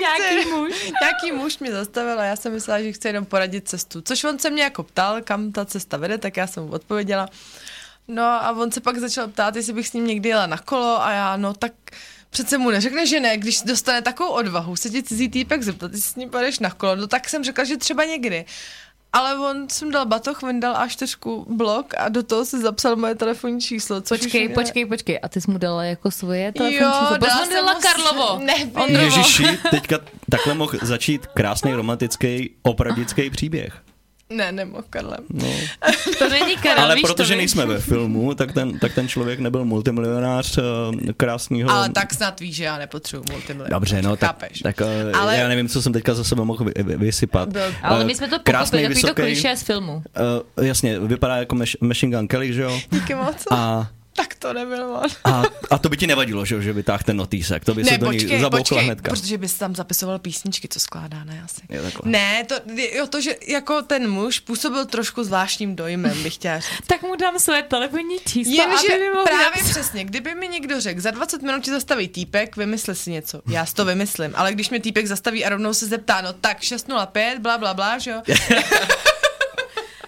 Nějaký muž. nějaký muž mě zastavil a já jsem myslela, že chci jenom poradit cestu. Což on se mě jako ptal, kam ta cesta vede, tak já jsem mu odpověděla. No a on se pak začal ptát, jestli bych s ním někdy jela na kolo a já, no tak přece mu neřekne, že ne, když dostane takovou odvahu se ti cizí týpek zeptat, jestli s ním pojedeš na kolo, no tak jsem řekla, že třeba někdy. ale on jsem dal batoh, vyndal až čtyřku blok a do toho si zapsal moje telefonní číslo. Což Počkej, mě- počkej, počkej. A ty jsi mu dala jako svoje telefonní Jo, číslo? Proč dala jsem dala mu Karlovo? Ježiši, teďka takhle mohl začít krásný romantický opravdický příběh. Ne, nemohl, Karle. No. To není Karel, Ale víš protože nejsme ve filmu, tak ten, tak ten člověk nebyl multimilionář uh, krásného... Ale tak snad víš, že já nepotřebuji multimilionáře. Dobře, no tak, Chápeš. tak uh, Ale- Ale... já nevím, co jsem teďka za sebe mohl vy, vy, vysypat. Byl- Ale Eh, my jsme to pochopili, takový to kliše z filmu. Uh, jasně, vypadá jako mach, Machine Gun Kelly, že jo? Díky moc. A, Tak to nebyl on. a, a to by ti nevadilo, že, jo, že vytáhl ten notýsek, to by se Ne, do ní počkej, hnedka. protože bys tam zapisoval písničky, co skládá, ne asi. Je takhle. Ne, to, jo, to, že jako ten muž působil trošku zvláštním dojmem, bych chtěla říct. Tak mu dám své telefonní číslo, Jenže aby mi mohl právě napsat. přesně, kdyby mi někdo řekl, za 20 minut ti zastaví týpek, vymysli si něco. Já si to vymyslím, ale když mě týpek zastaví a rovnou se zeptá, no tak 605, bla, bla, bla, že jo?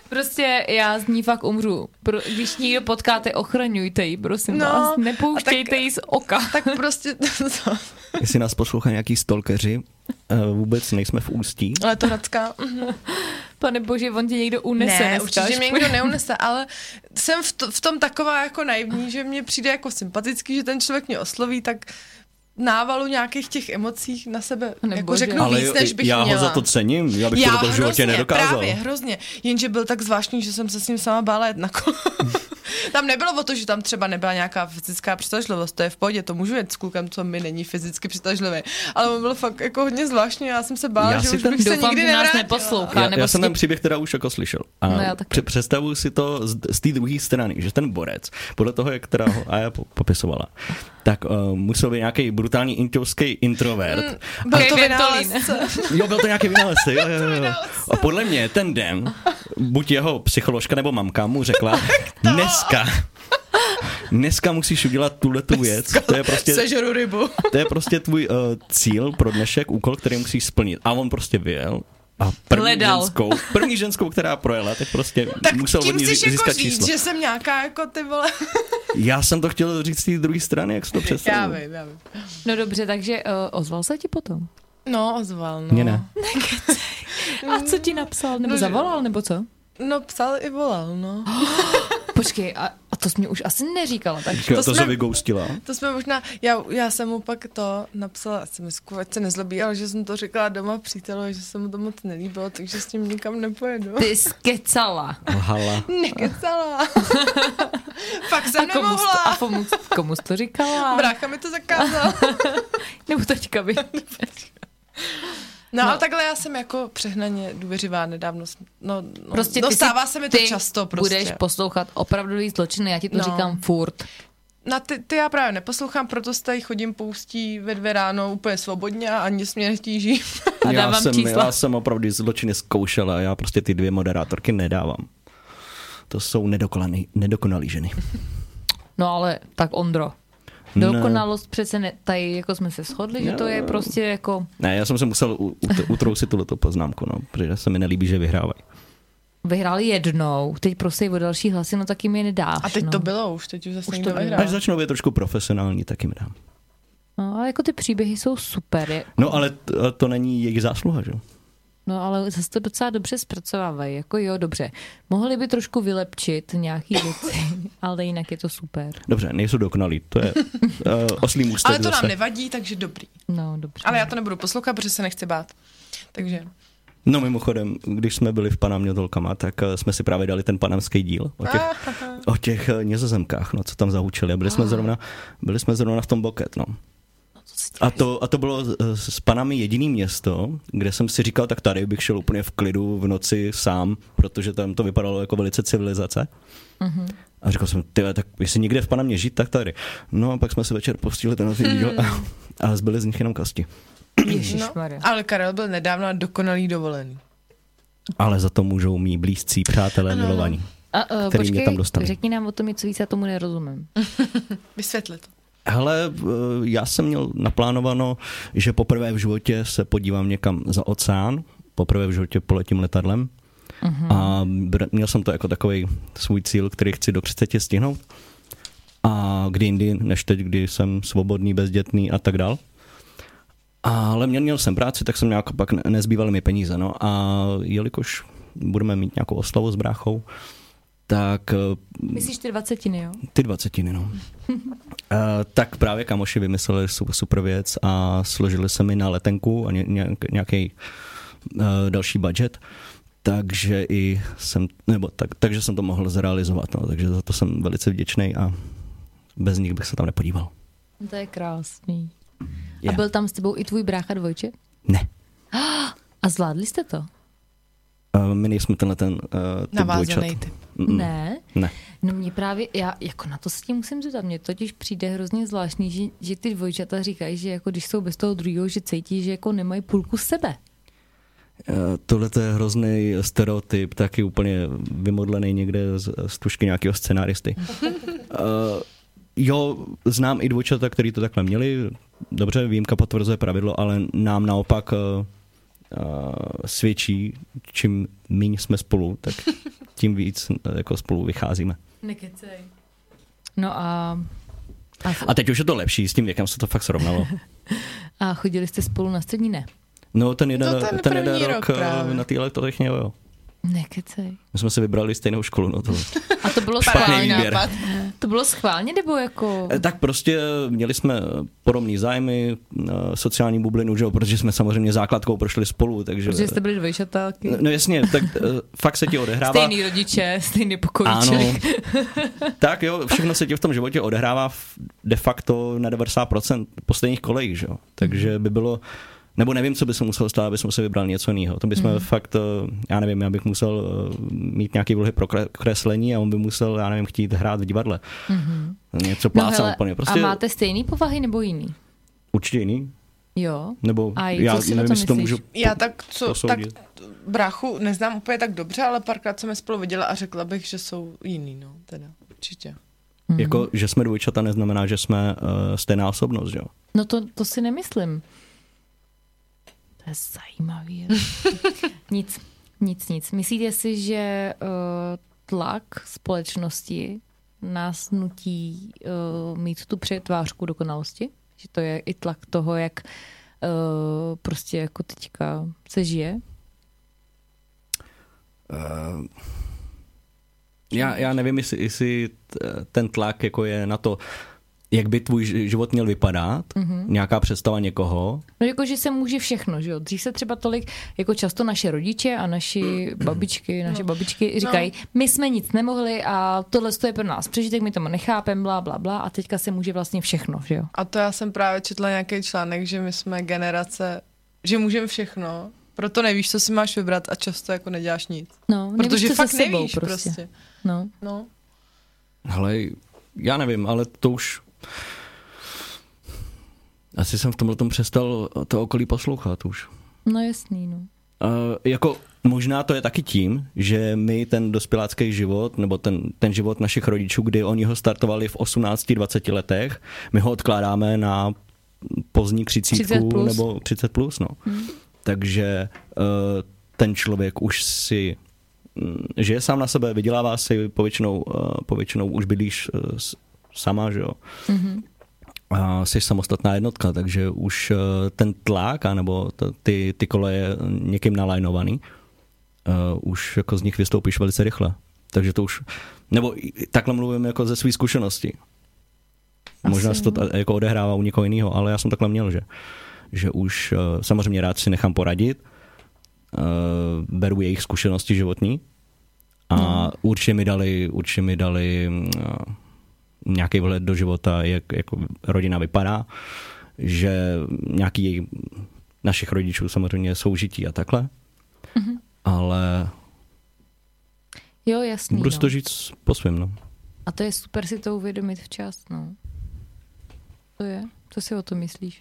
Prostě já z ní fakt umřu. Pro, když někdo potkáte, ochraňujte ji, prosím No, vás. Nepouštějte tak- ji z oka. Tak prostě, to, Jestli nás poslouchají nějaký stalkeři, uh, vůbec nejsme v ústí. ale to Hradská, Pane bože, on tě někdo unese ne, dneska, určitě až mě nikdo neunese, ale jsem v, to, v tom taková jako naivní, že mně přijde jako sympatický, že ten člověk mě osloví, tak návalu nějakých těch emocí na sebe Nebože. jako řeknu Ale víc, než bych já měla. ho za to cením, já bych to do toho v životě hrozně, nedokázal. Právě, hrozně. Jenže byl tak zvláštní, že jsem se s ním sama bála jet na kolo. tam nebylo o to, že tam třeba nebyla nějaká fyzická přitažlivost, to je v pohodě, to můžu jet s klukem, co mi není fyzicky přitažlivý. Ale on byl fakt jako hodně zvláštní, já jsem se bála, Já že si už ten- bych se Doufám, nikdy že nás nevrátila. neposlouchá. Já, nebo já jsem s ten tím- příběh teda už jako slyšel. A No, já taky. pře- představuju si to z, z té druhé strany, že ten borec, podle toho, jak teda ho Aja po- popisovala, tak uh, musel být nějaký brutální intovský introvert. Mm, Byl to Kej Ventolin. vynálezce. Jo, byl to nějaký vynález, jo, jo, jo. A podle mě ten den, buď jeho psycholožka nebo mamka mu řekla, dneska, dneska musíš udělat tuhle tu věc. To je prostě, Sežeru rybu. to je prostě tvůj uh, cíl pro dnešek, úkol, který musíš splnit. A on prostě vyjel a první Hledal. ženskou, první ženskou, která projela, tak prostě Tak musel od tím ní chceš zí- jako získat říct, číslo. že jsem nějaká jako ty vole. Já jsem to chtěl říct z té druhé strany, jak se to já představil. vím, já vím. No dobře, takže uh, ozval se ti potom? No, ozval, no. Mně ne. A co ti napsal? Nebo No, zavolal, nebo co? No, psal i volal, no. Počkej, a, a to jsi mě už asi neříkala, tak Jo, To to, jsme- se vygoustila. To jsme možná, já, já jsem mu pak to napsala sms ať se nezlobí, ale že jsem to říkala doma přítelovi, že se mu to moc nelíbilo, takže s tím nikam nepojedu. ty skecala. Lhala. Nekecala. Fakt A jsem komu, jsi nemohla. to, a komu, komu jsi to říkala? Brácha mi to zakázal. Nebo teďka by. No, No. ale takhle já jsem jako přehnaně důvěřivá nedávno. No, no Prostě no, ty si- stává se mi to ty často prostě. budeš poslouchat opravdový zločiny, já ti to No. říkám furt. Na ty, ty já právě neposlouchám, proto se tady chodím poustí ve dvě ráno úplně svobodně a ani se mě netíží. A já, dávám jsem, čísla. já jsem opravdu zločiny zkoušel a já prostě ty dvě moderátorky nedávám. To jsou nedokonalý, nedokonalý ženy. No ale tak Ondro, Ne. dokonalost přece ne, tady jako jsme se shodli, že to je prostě jako Ne, já jsem se musel u- ut- utrousit tuto poznámku, no, protože se mi nelíbí, že vyhrávají. vyhráli jednou, teď prosej o další hlasy, no tak jim je nedáš. A teď no. to bylo už, teď už zase Už někdo to bylo. vyhrál. Až začnou být trošku profesionální, tak jim dám. No ale jako ty příběhy jsou super, je, No ale to, to není jejich zásluha, že? jo? No ale zase to docela dobře zpracovávají, jako jo, dobře. Mohli by trošku vylepčit nějaký věci, ale jinak je to super. Dobře, nejsou dokonalí, to je uh, oslý můstek Ale to zase. nám nevadí, takže dobrý. No, dobře. Ale já to nebudu poslouchat, protože se nechci bát. Takže No mimochodem, když jsme byli v Panamě dolkama, tak eh, jsme si právě dali ten panamský díl o těch, o těch eh, nizozemkách, no, co tam zahučili. A byli jsme zrovna, byli jsme zrovna v tom Boket, no. A to, a to bylo eh, s Panami jediný město, kde jsem si říkal, tak tady bych šel úplně v klidu v noci sám, protože tam to vypadalo jako velice civilizace. A říkal jsem, ty, tak jestli někde v Panamě žít, tak tady. No a pak jsme si večer postihli ten díl a, a zbyly z nich jenom kosti. no, Ježišmarja. ale Karel byl nedávno dokonalý dovolený. Ale za to můžou mý blízcí přátelé Ano, ano. milovaní. A, uh, který mě počkej, tam dostali. řekni nám o tom něco víc, já tomu nerozumím. Vysvětli to. Hele, eh, já jsem měl naplánováno, že poprvé v životě se podívám někam za oceán, poprvé v životě poletím letadlem Mhm. a měl jsem to jako takový svůj cíl, který chci do 30 stihnout. A kdy jindy, než teď, kdy jsem svobodný, bezdětný a tak dál. Ale měl, měl jsem práci, tak jsem nějak pak ne- nezbývaly mi peníze. No. A jelikož budeme mít nějakou oslavu s bráchou, tak eh, Myslíš ty dvacetiny, jo? ty dvacetiny, no. Uh, tak právě kamoši vymysleli super, super věc a složili se mi na letenku a ně, nějak, nějaký uh, další budget, takže i jsem, nebo tak, takže jsem to mohl zrealizovat, no, takže za to jsem velice vděčný a bez nich bych se tam nepodíval. To je krásný. A Yeah. byl tam s tebou i tvůj brácha dvojče? Ne. A zvládli jste to? Uh, my nejsme tenhle ten uh, typ Navázaný dvojčat. typ. Ne. Ne. No mě právě, já jako na to se tím musím zeptat, mně totiž přijde hrozně zvláštní, že, že ty dvojčata říkají, že jako když jsou bez toho druhého, že cítí, že jako nemají půlku sebe. Uh, tohle to je hrozný stereotyp, taky úplně vymodlený někde z, z tušky nějakého scenáristy. Uh, jo, znám i dvojčata, který to takhle měli. Dobře, výjimka potvrzuje pravidlo, ale nám naopak uh, svědčí, čím míň jsme spolu, tak tím víc uh, jako spolu vycházíme. Nekecej. No a, a, A teď už je to lepší, s tím věkem se to fakt srovnalo. a chodili jste spolu na střední? Ne. No ten jeden, No, ten ten jeden rok rok právě. na té elektrotechně, jo. Nekecej. My jsme si vybrali stejnou školu, no to. A to bylo schválně? výběr. nápad. To bylo schválně nebo jako... Eh, Tak prostě měli jsme podobné zájmy, eh, sociální bublinu, že jo, protože jsme samozřejmě základkou prošli spolu, takže... Protože jste byli dvojčata. taky. No jasně, tak eh, fakt se ti odehrává... Stejný rodiče, stejný pokojíček. Ano, tak jo, všechno se ti v tom životě odehrává de facto na 90% po stejných kolejích, že jo. Takže by bylo, nebo nevím, co by se muselo stát, aby jsme si vybrali něco jiného. To bychom Mhm. mm. fakt, eh, já nevím, já bych musel eh, mít nějaký vlhy pro kre- kreslení a on by musel, já nevím, chtít hrát v divadle. Mhm. Něco No plácat hele, úplně. Prostě A máte stejný povahy nebo jiný? určitě jiný. Jo. Nebo A já nevím, jestli to můžu Já tak, co, tak bráchu neznám úplně tak dobře, ale párkrát jsme spolu viděla a řekla bych, že jsou jiný, no, teda, určitě. Mhm. Jako, že jsme dvojčata, neznamená, že jsme uh, stejná osobnost, že jo? No to, to si nemyslím. To je zajímavý. nic, nic, nic. Myslíte si, že uh, tlak společnosti nás nutí uh, mít tu přetvářku dokonalosti? Že to je i tlak toho, jak uh, prostě jako teďka se žije? Uh, já, já nevím, jestli, jestli ten tlak jako je na to, jak by tvůj ži- život měl vypadat, Mhm. mm-hmm. nějaká představa někoho. No jako, že se může všechno, že jo? Dřív se třeba tolik, jako často naše rodiče a naši babičky, naše No. babičky říkají, my jsme nic nemohli a tohle je pro nás přežitek, my tomu nechápem, bla, bla, bla a teďka se může vlastně všechno, že jo? A to já jsem právě četla nějaký článek, že my jsme generace, že můžeme všechno, proto nevíš, co si máš vybrat a často jako neděláš nic. No, nevíš, Protože co fakt se sebou nevíš prostě. prostě. No. No. Hele, já nevím, ale to už... Asi jsem v tomhle tom přestal to okolí poslouchat už. no jasný, no. Uh, jako možná to je taky tím, že my ten dospělácký život, nebo ten, ten život našich rodičů, kdy oni ho startovali v 18-20 letech, my ho odkládáme na pozdní 30, 30 plus. nebo 30 plus, no. Hmm. Takže uh, ten člověk už si mm, žije sám na sebe, vydělává si povětšinou, uh, povětšinou už bydlíš s- sama, že jo. Mhm. A jsi samostatná jednotka, takže už uh, ten tlak, nebo t- ty, ty koleje někým nalajnovaný, uh, už jako z nich vystoupíš velice rychle. Takže to už, nebo takhle mluvím jako ze své zkušenosti. Možná Asi se to jo. ta, jako odehrává u někoho jiného, ale já jsem takhle měl, že, že už uh, samozřejmě rád si nechám poradit, uh, beru jejich zkušenosti životní a No. určitě mi dali, určitě mi dali uh, nějaký vhled do života, jak jako rodina vypadá, že nějaký našich rodičů samozřejmě soužití a takhle, Mhm. ale Jo, jasný, budu no. si to říct po svém. No. A to je super si to uvědomit včas, no. To je, co si o to myslíš?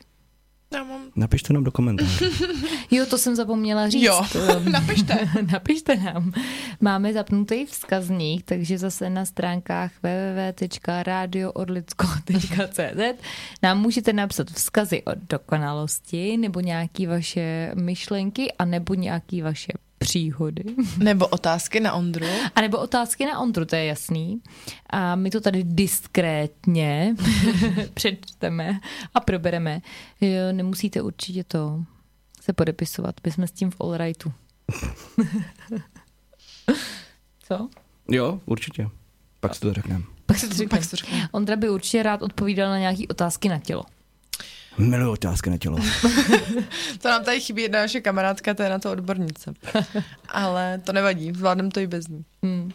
Já mám... Napište nám do komentářů. Jo, to jsem zapomněla říct. Jo, napište. Napište nám. Máme zapnutý vzkazník, takže zase na stránkách www.radioorlicko.cz nám můžete napsat vzkazy o dokonalosti nebo nějaké vaše myšlenky a nebo nějaké vaše příhody. Nebo otázky na Ondru. A nebo otázky na Ondru, to je jasný. A my to tady diskrétně přečteme a probereme. Jo, nemusíte určitě to se podepisovat. My jsme s tím v Allrightu. Co? Jo, určitě. Pak si to řekneme. Pak se to řekne. Pak si to řekneme. Ondra by určitě rád odpovídal na nějaké otázky na tělo. Miluji otázky na tělo. To nám tady chybí jedna naše kamarádka, to je na to odbornice. Ale to nevadí, zvládneme to i bez ní. Hmm.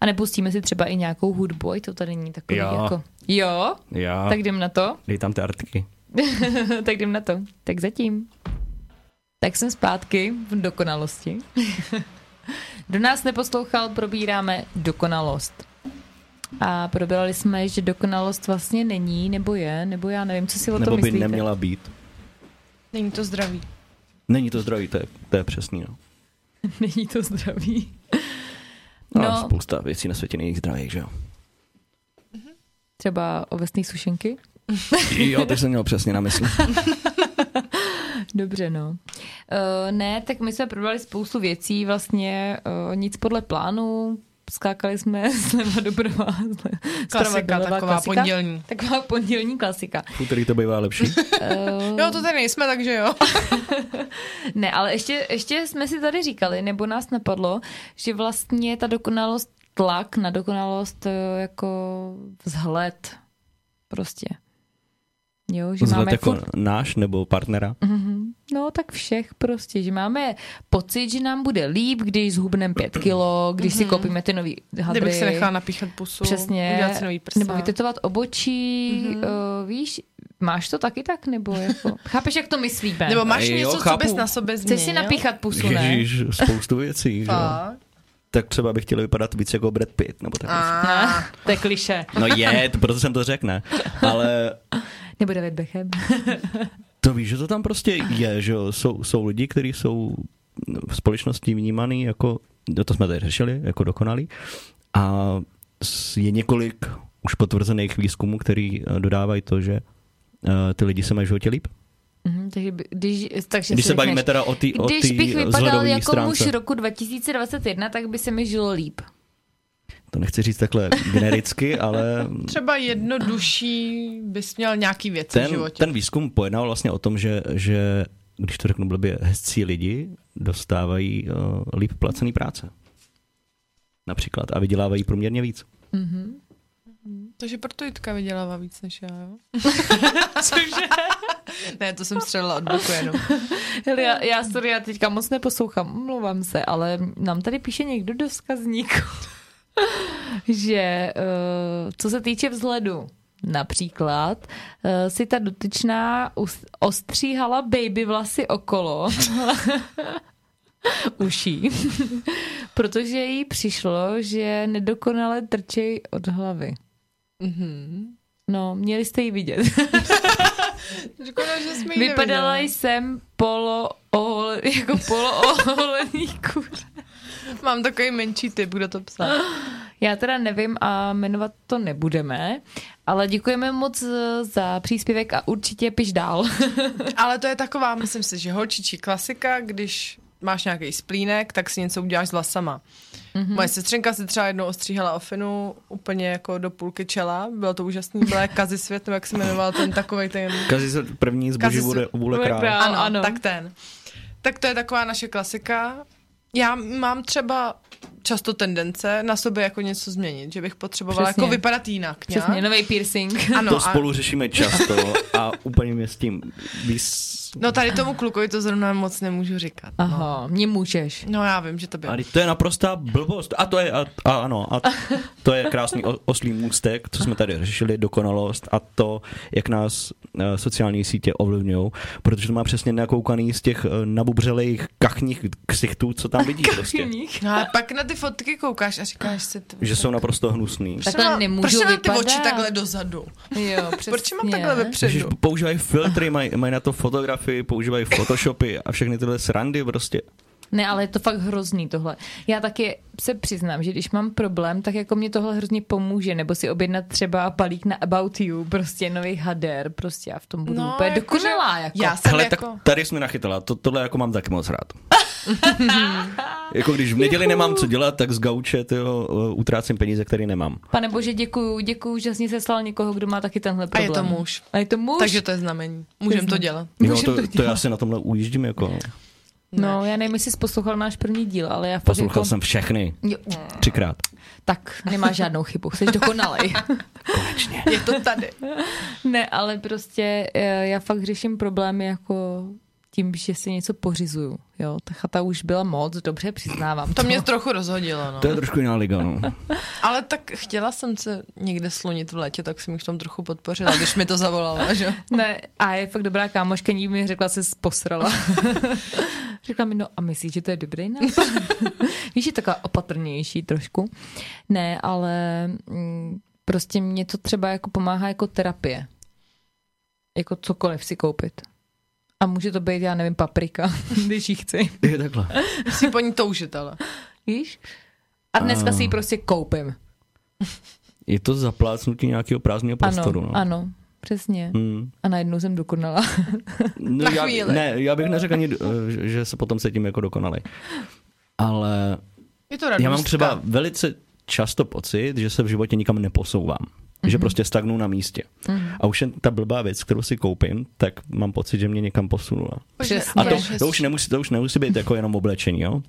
A nepustíme si třeba i nějakou hudbu, ať to tady není takový Jo. jako... Jo? Já. Tak jdem na to. Dej tam ty artiky. tak jdem na to. Tak zatím. Tak jsem zpátky v dokonalosti. Do nás neposlouchal, probíráme dokonalost. A probrali jsme, že dokonalost vlastně není, nebo je, nebo já nevím, co si o Nebo tom by myslíte. neměla být. Není to zdravý. Není to zdraví, to je, to je přesný. No. Není to zdravý. No. No, spousta věcí na světě není zdravých, že jo? třeba ovesné sušenky. Jo, teď jsem měl přesně na mysli. Dobře, no. Uh, ne, tak my jsme probrali spoustu věcí, vlastně uh, nic podle plánu, skákali jsme zleva doprava, zprava Klasika, doleva, taková klasika. pondělní. Taková pondělní klasika. V úterý to bývá lepší. Uh, Jo, to tady nejsme, takže jo. ne, ale ještě, ještě jsme si tady říkali, nebo nás napadlo, že vlastně ta dokonalost, tlak na dokonalost eh, jako vzhled prostě. Jo, že Vzhled máme jako furt náš nebo partnera. Mhm. No tak všech prostě, že máme pocit, že nám bude líp, když zhubneme pět kilo, když si koupíme ty nový hadry. Kdybych se nechala napíchat pusu, Přesně. udělat si nový prsa. Nebo vytetovat obočí, Mhm. mm-hmm. uh, víš, máš to taky tak, nebo jako, chápeš, jak to myslíme? Nebo máš Jo, něco, co chápu. bys na sobě změnil? Chceš si napíchat pusu, ne? Ježíš, spoustu věcí. že jo. Tak třeba bych chtěl vypadat víc jako Brad Pitt. Nebo tak. A, Ne, to je kliše. No je, to, proto jsem to řekl, ne. Ale Nebo David Beckham. to víš, že to tam prostě je, že jo. Jsou, jsou lidi, kteří jsou v společnosti vnímaný jako, no to jsme tady řešili, jako dokonalí. A je několik už potvrzených výzkumů, který eh, dodávají to, že eh, ty lidi se mají v životě líp. Mhm, takže, když, takže Když se bavíme teda o o Když bych vypadal jako stránce. muž roku 2021, tak by se mi žilo líp. To nechci říct takhle genericky, ale třeba jednodušší bys měl nějaký věci v ten, životě. ten výzkum pojednal vlastně o tom, že, že když to řeknu blbě, hezcí lidi dostávají uh, líp placený práce. Například. A vydělávají průměrně víc. Mhm. Takže proto Jitka vydělává víc než já, jo? Cože? ne, to jsem střelila od boku jenom. Hele, já, já, sorry, já teďka moc neposlouchám, omlouvám se, ale nám tady píše někdo do vzkazníku, že uh, co se týče vzhledu, například uh, si ta dotyčná ostříhala baby vlasy okolo uší, protože jí přišlo, že nedokonale trčej od hlavy. Mhm. No, měli jste ji vidět. Škoda, že jsme ji Vypadala neviděli. jsem polo ohole, jako polo oholený kuře. Mám takový menší typ, kdo to psal. Já teda nevím a jmenovat to nebudeme, ale děkujeme moc za příspěvek a určitě piš dál. Ale to je taková, myslím si, že holčičí klasika, když máš nějaký splínek, tak si něco uděláš s vlasama. Mhm. Mm-hmm. Moje sestřenka si třeba jednou ostříhala ofinu úplně jako do půlky čela. Bylo to úžasný, byla Kazi svět, nebo jak se jmenoval ten takový ten... Kazi se první vůle, vůle vůle král. ano. ano, tak ten. Tak to je taková naše klasika. Já mám třeba často tendence na sobě jako něco změnit, že bych potřebovala Přesně. jako vypadat jinak. nějak. Přesně, nový piercing. Ano, To a, spolu řešíme často a úplně mě s tím vys... no tady tomu klukovi to zrovna moc nemůžu říkat. No. Aha, mě můžeš. no já vím, že to bylo. A to je naprostá blbost. A to je, a, a ano, a to je krásný oslý můstek, co jsme tady řešili, dokonalost a to, jak nás uh, sociální sítě ovlivňují, protože to má přesně nakoukaný z těch uh, nabubřelých kachních ksichtů, co tam vidí prostě. No a pak na ty fotky koukáš a říkáš si... Ty, Že jsou naprosto hnusný. Takhle nemůžu Proč mám ty oči takhle dozadu? Jo, přesně. Proč mám takhle Ježiš, vepředu? používají filtry, mají, mají na to fotografii, používají photoshopy a všechny tyhle srandy prostě. Ne, ale je to fakt hrozný tohle. Já taky se přiznám, že když mám problém, tak jako mě tohle hrozně pomůže, nebo si objednat třeba balík na About You, prostě nový hader, prostě já v tom budu No, úplně jako, dokonalá. že Jako. já jsem Hele, jako... tak tady jsme nachytala, to, tohle jako mám taky moc rád. jako když v neděli nemám co dělat, tak z gauče tyjo, uh, utrácím peníze, které nemám. Pane bože, děkuju, děkuju, že jsi seslal někoho, kdo má taky tenhle A problém. je to muž. A je to muž? Takže to je znamení. Můžeme to dělat. Jo, Můžem to, to to, dělat. já si na tomhle ujíždím jako... No, já nevím, jestli jsi poslouchal náš první díl, ale já fakt Poslouchal jsem všechny. Jo, Třikrát. tak, nemáš žádnou chybu, jsi dokonalej. Konečně. Je to tady. ne, ale prostě eh, já fakt řeším problémy jako tím, že si něco pořizuju. Jo, ta chata už byla moc, dobře přiznávám. To mě trochu rozhodilo, no. To je trošku jiná liga, no. Ale tak chtěla jsem se někde slunit v létě, tak jsem mi v tom trochu podpořila, když mi to zavolala, že? jo. Ne, a je fakt dobrá kámoška, ní mi řekla, se posrala. řekla mi, no a myslíš, že to je dobrý nápad? Víš, je taková opatrnější trošku. Ne, ale mm, prostě mě to třeba jako pomáhá jako terapie. Jako cokoliv si koupit. A může to být, já nevím, paprika, když ji chci. Je takhle. Si po ní toužit, ale. Víš? A dneska A- si ji prostě koupím. Je to zaplácnutí nějakého prázdného prostoru, ano, no. ano, přesně. Hmm. A najednou jsem dokonala. No, Na já, chvíli. ne, já bych neřekl ani, eh, že- se potom cítím jako dokonalý. Ale Je to já mám třeba velice často pocit, že se v životě nikam neposouvám. Mm-hmm. Že prostě stagnu na místě. Mm-hmm. A už jen ta blbá věc, kterou si koupím, tak mám pocit, že mě někam posunula. Přesně. A to, Že- to, už nemusí, to už nemusí být jako jenom oblečení, jo?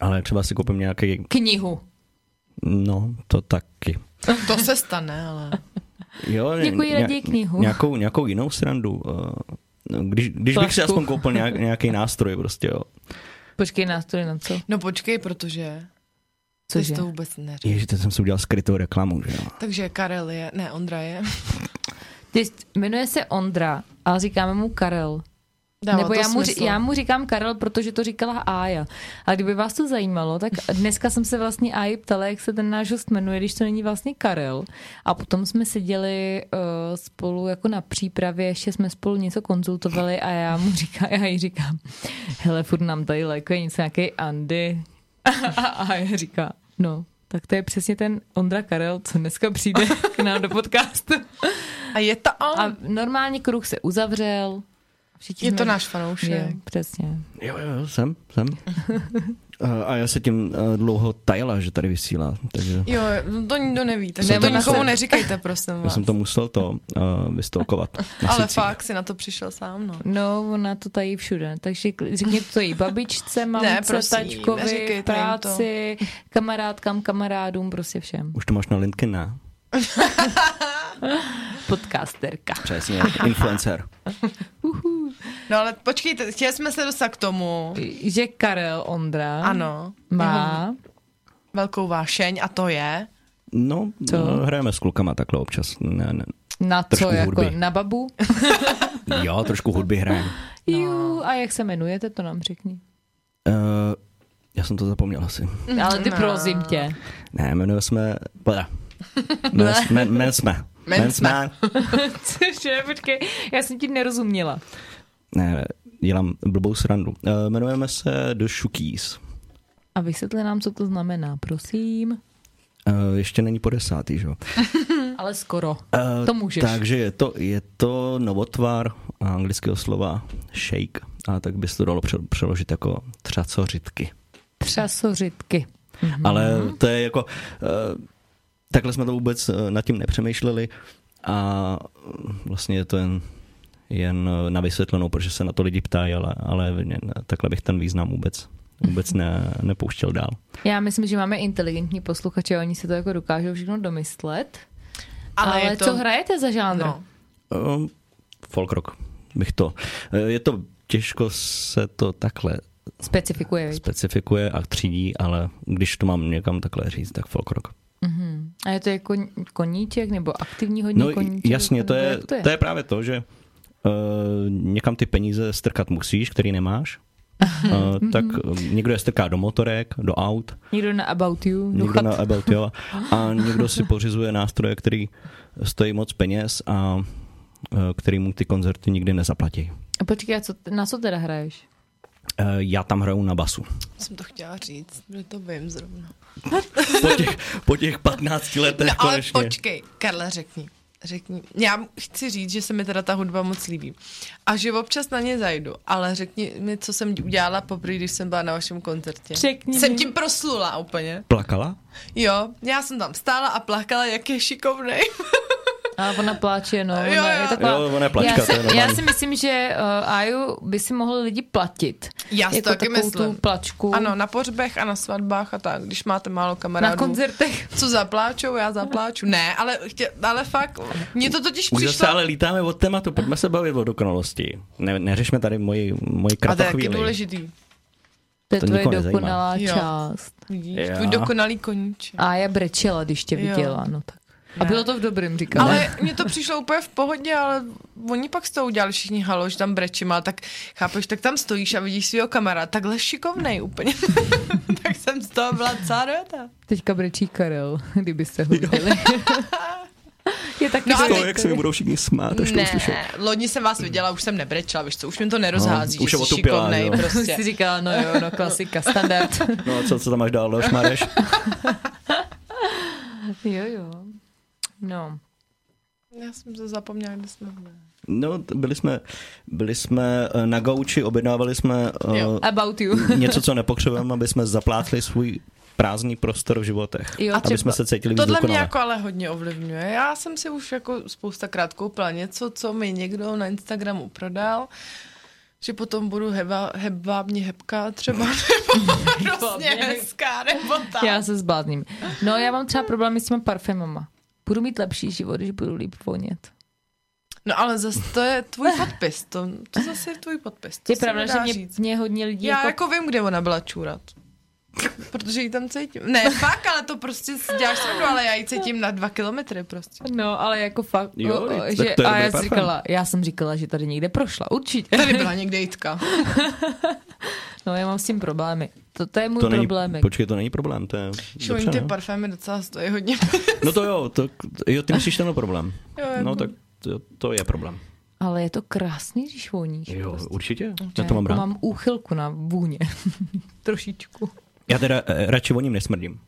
Ale třeba si koupím nějaký, Knihu. no, to taky. To se stane, ale... Jo, Děkuji, ně- raději knihu. Nějakou, nějakou jinou srandu. uh, no, Když, když bych si aspoň koupil nějak, nějaký nástroj prostě, jo. Počkej, nástroj na co? No počkej, protože... Cože? jsi to vůbec neřekl. Ježiš, teď jsem si udělal skrytou reklamu, že jo. Takže Karel je... Ne, Ondra je... Ty, jmenuje se Ondra, ale říkáme mu Karel. Dává Nebo to já mu, smysl. já mu říkám Karel, protože to říkala Ája. A kdyby vás to zajímalo, tak dneska jsem se vlastně Áji ptala, jak se ten náš host jmenuje, když to není vlastně Karel. A potom jsme seděli uh, spolu jako na přípravě, ještě jsme spolu něco konzultovali a já mu říkám, já jí říkám, hele, furt nám tady lékuje něco nějaký Andy. A Ája říká, no, tak to je přesně ten Ondra Karel, co dneska přijde k nám do podcastu. A je to on. A normálně kruh se uzavřel. Všichni Je to náš fanoušek. Jo, přesně. Jo, jo, jo, jsem, jsem. Eh, A já se tím eh, dlouho tajila, že tady vysílá, takže Jo, no to nikdo neví, takže Nebo to na nikomu se- neříkejte, prosím já vás. jsem to musel to uh, vystolkovat. Ale sicích. fakt si na to přišel sám, no. No, ona to tají všude. Takže řekni to její babičce, mamce, prosím, neříkejte jim to. práci, kamarádkám, kamarádům, prostě všem. Už to máš na LinkedIn, ne? Podcasterka. Přesně, influencer. No ale počkejte, chtěli jsme se dostat k tomu. Že Karel Ondra Ano. Jeho má... velkou vášeň a to je... No, Co? no, hrajeme s klukama takhle občas. Ne, ne. Na Trošku co, jako hudby. na babu? Jo, trošku hudby hrajeme. Ju, a jak se jmenujete, to nám řekni. Uh, já jsem to zapomněl asi. Ale ty No. prosím tě. Ne, jmenuje jsme... Men, men, men jsme. Men jsme. Cože, počkej, já jsem ti nerozuměla. Ne, dělám blbou srandu. Uh, jmenujeme se The Shookies. A vysvětli nám, co to znamená, prosím. Uh, ještě není po desátý, že jo? Ale skoro. Uh, To můžeš. Takže je to, je to novotvar anglického slova shake. A tak by se to dalo pře- přeložit jako třacořitky. Třasořitky. Mm-hmm. Ale to je jako... Uh, takhle jsme to vůbec nad tím nepřemýšleli a vlastně je to jen, jen uh, na vysvětlenou, protože se na to lidi ptají, ale, ale takhle bych ten význam vůbec, vůbec ne, nepouštěl dál. Já myslím, že máme inteligentní posluchače, oni si to jako dokážou všechno domyslet. Ale, Ale to- co hrajete za žánr? No. Uh, folk rock bych to... Uh, je to těžko se to takhle Specifikuje, specifikuje a třídí, ale když to mám někam takhle říct, tak folk rock. Mhm. A je to jako koníček nebo aktivní hodně No koníček? jasně, to je, to je? to je právě to, že uh, někam ty peníze strkat musíš, který nemáš. Uh, tak uh, někdo je strká do motorek, do aut, Někdo na About You, do někdo chat. na About You a někdo si pořizuje nástroje, který stojí moc peněz a uh, který mu ty koncerty nikdy nezaplatí. A počkej, a co, na co teda hraješ? Uh, já tam hraju na basu. Jsem to chtěla říct, že to vím zrovna. Po těch, po těch 15 letech No ale konečně. počkej, Karle, řekni. Řekni. Já chci říct, že se mi teda ta hudba moc líbí. A že občas na ně zajdu, ale řekni mi, co jsem udělala poprvé, když jsem byla na vašem koncertě. Řekni Jsem mi. tím proslula úplně. Plakala? Jo, já jsem tam stála a plakala, jak je šikovnej. A ona pláče, no. Jo, ona jo. je taková, Jo, ona je plačka, já, to je si, já si myslím, že uh, Aju by si mohli lidi platit. Já si jako to taky myslím. tu plačku. Ano, na pohřbech a na svatbách a tak, když máte málo na kamarádů. koncertech. Co zapláčou, já zapláču. Ne, ale, chtě, ale fakt, mně to totiž Už přišlo... zase ale lítáme od tématu, pojďme se bavit o dokonalosti. Ne, neřešme tady moji, moji a to je taky důležitý. To je tvoje nikoho nezajímá. dokonalá Jo. část. Vidíš, Jo. tvůj dokonalý koníček. A já brečela, když tě Jo. viděla, no tak. A Ne. bylo to v dobrým, říkala. Ale mně to přišlo úplně v pohodě, ale oni pak s toho udělali všichni halo, že tam brečím, ale tak chápeš, tak tam stojíš a vidíš svého kamaráda, takhle šikovnej úplně. tak jsem z toho byla celá dojata. Teďka brečí Karel, kdybyste ho viděli. je taky No. To, jak se mi budou všichni smát, až to uslyšou. Ne, loni jsem vás viděla, už jsem nebrečela, víš co, už mi to nerozhází, No, už že je jsi otupělá, šikovnej jo. Už prostě. si říkala, no jo, no klasika, standard. No a co, co tam máš dál, Leoš Mareš? jo, jo. No. Já jsem se zapomněla, kde jsme byli. No, byli jsme, byli jsme eh, na gauči, objednávali jsme Jo. uh, About you. něco, co nepotřebujeme, aby jsme zaplátli svůj prázdný prostor v životech. Jo, aby třeba- jsme se cítili víc Tohle mě jako ale hodně ovlivňuje. Já jsem si už jako spoustakrát koupila něco, co mi někdo na Instagramu prodal, že potom budu heba, hebábně hebká třeba, nebo prostě hezká, nebo tak. Já se zblázním. No já mám třeba problémy s těma parfémama. Budu mít lepší život, když budu líp vonět. No ale zase to je tvůj podpis, to, to zase je tvůj podpis. To Je pravda, že mě, mě hodně lidí Já jako... jako vím, kde ona byla čůrat. Protože ji tam cítím. Ne, fakt, ale to prostě si děláš srandu, ale já ji cítím na dva kilometry prostě. No, ale jako fakt, Jo, o, o, že, a já, si parfém. říkala, já jsem říkala, že tady někde prošla, určitě. Tady byla někde Jitka. No, já mám s tím problémy. To, to je můj To není, problém. počkej, to není problém, to je dobře, ty ne? parfémy docela stojí hodně. No to jo, to, jo, ty myslíš ten problém. Jo, jako- No tak to, to je problém. Ale je to krásný, když voníš. Jo, prostě. určitě, Já já to mám jako rád. mám úchylku na vůně. Trošičku. Já teda eh, radši voním nesmrdím.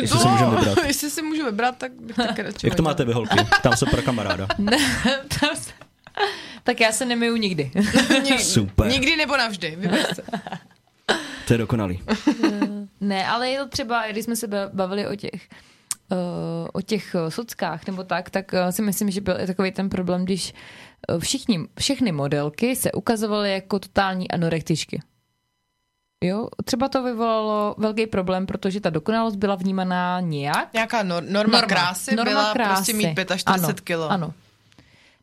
Jestli No, si můžeme vybrat. Jestli si můžu vybrat, tak bych taky radši Jak to máte vy holky? Tam se pro kamaráda. Ne, tam se... Tak já se nemiju nikdy. Nikdy, Super. Nikdy nebo navždy, vyber se. To je dokonalý. Ne, ale je to třeba, když jsme se ba- bavili o těch uh, o těch sockách nebo tak, tak si myslím, že byl i takový ten problém, když všichni, všechny modelky se ukazovaly jako totální anorektičky. Jo, třeba to vyvolalo velký problém, protože ta dokonalost byla vnímaná nějak. Nějaká nor- norma, norma krásy norma byla krásy. prostě mít 45 ano, kilo. Ano.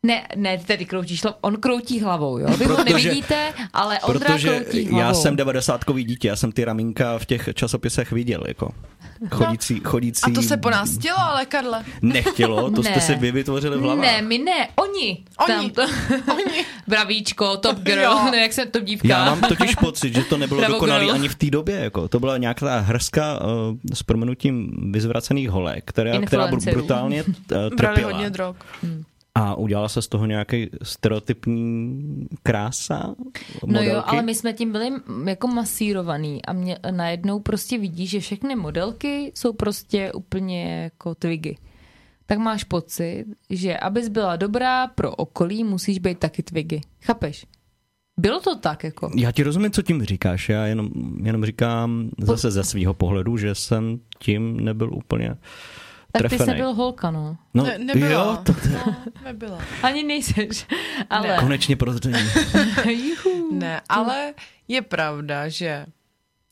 Ne, ne, tedy kroutíš hlavou. On kroutí hlavou, jo? Vy ho Protože- nevidíte, ale Ondra Protože kroutí hlavou. já jsem devadesátkový dítě, já jsem ty ramínka v těch časopisech viděl, jako. Chodící, chodící... A to se po nás chtělo, ale Karle. Nechtělo, to jste Ne. si vy vytvořili v hlavách. Ne, my ne, oni. Oni. Tam to, Oni. Bravíčko, top girl, Jo. ne, jak se to dívka. Já mám totiž pocit, že to nebylo Bravo, dokonalý girl. ani v té době. Jako. To byla nějaká hrska uh, s proměnutím vyzvracených holek, která, která brutálně uh, Brali trpěla. hodně drog. A udělala se z toho nějaký stereotypní krása? No jo, modelky? ale my jsme tím byli jako masírovaný a mě najednou prostě vidí, že všechny modelky jsou prostě úplně jako twigy. Tak máš pocit, že abys byla dobrá pro okolí, musíš být taky twigy. Chápeš? Bylo to tak, jako. Já ti rozumím, co tím říkáš. Já jenom, jenom říkám zase ze svého pohledu, že jsem tím nebyl úplně Tak ty jsi nebyl holka, no. No, Ne, nebyla. jo, to, No, nebyla. Ani nejseš, ale... konečně prozření. Juhu. Ne, ale je pravda, že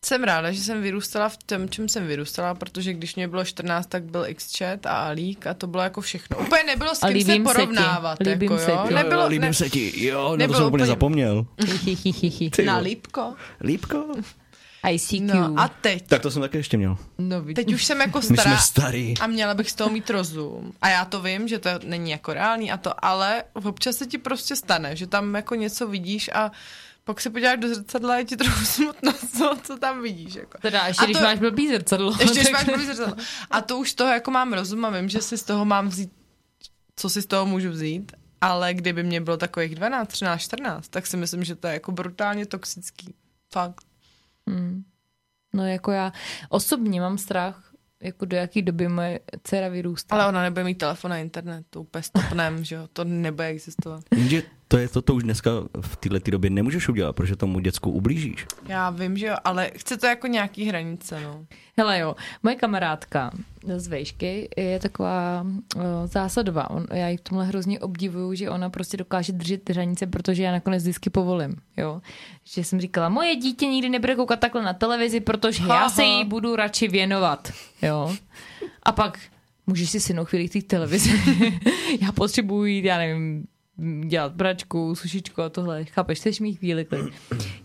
jsem ráda, že jsem vyrůstala v tom, čem jsem vyrůstala, protože když mě bylo 14, tak byl Xchat a Alík a to bylo jako všechno. Úplně nebylo s A kým se se porovnávat. Líbím jako, se jo? ti. Nebylo, jo, líbím ne, se ti. Jo, na to nebylo jsem úplně úplně- zapomněl. Na lípko. Lípko? ICQ. No a teď, Tak to jsem taky ještě měl. no, vidíš. teď už jsem jako My jsme stará starý. a měla bych z toho mít rozum. A já to vím, že to není jako reálný a to, ale občas se ti prostě stane, že tam jako něco vidíš a pak se podíváš do zrcadla a je ti trochu smutno, co, co tam vidíš. Jako. Teda, ještě A když to- máš blbý zrcadlo. Ještě když máš blbý zrcadlo. A to už z toho jako mám rozum a vím, že si z toho mám vzít, co si z toho můžu vzít, ale kdyby mě bylo takových 12, 13, 14, tak si myslím, že to je jako brutálně toxický. Fakt. Hmm. No jako já osobně mám strach, jako do jaký doby moje dcera vyrůstá. Ale ona nebude mít telefon a internet, to úplně stopnem, že jo, to nebude existovat. Jenže to je to, to už dneska v této době nemůžeš udělat, protože tomu děcku ublížíš. Já vím, že jo, ale chce to jako nějaký hranice, no. Hele jo, moje kamarádka z vejšky je taková uh, zásadová. On, já ji v tomhle hrozně obdivuju, že ona prostě dokáže držet hranice, protože já nakonec vždycky povolím. Jo? Že jsem říkala, moje dítě nikdy nebude koukat takhle na televizi, protože Ha, já se jí budu radši věnovat. Jo? A pak můžeš si synou chvíli té televize. já potřebuji jít, já nevím, dělat bračku, sušičku a tohle. Chápeš, chceš mít chvíli klid.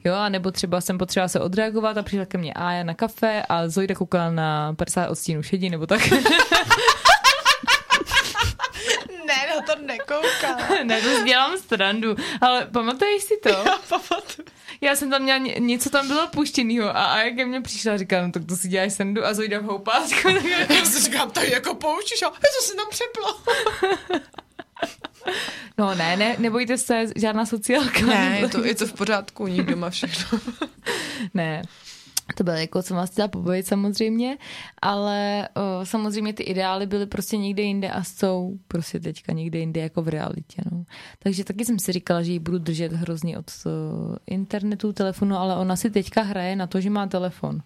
Jo, a nebo třeba jsem potřeba se odreagovat a přišla ke mně Ája na kafe a Zojda koukala na 50 odstínů šedí, nebo tak. Ne, na to nekoukám. ne, to dělám strandu. Ale pamatuješ si to? Já pamatuju. Já jsem tam měla, ně- něco tam bylo puštěnýho a Aja ke mně přišla a říkala, no tak to si děláš srandu a Zojda v houpátku. Já si říkám, to jako poučíš, a to se tam přeplo. No ne, ne, nebojte se, žádná sociálka. Ne, je to, je to v pořádku, u nich doma všechno. ne. To bylo jako, co vás chtěla pobavit samozřejmě, ale o, samozřejmě ty ideály byly prostě někde jinde a jsou prostě teďka někde jinde jako v realitě. No. Takže taky jsem si říkala, že ji budu držet hrozně od o, internetu, telefonu, ale ona si teďka hraje na to, že má telefon.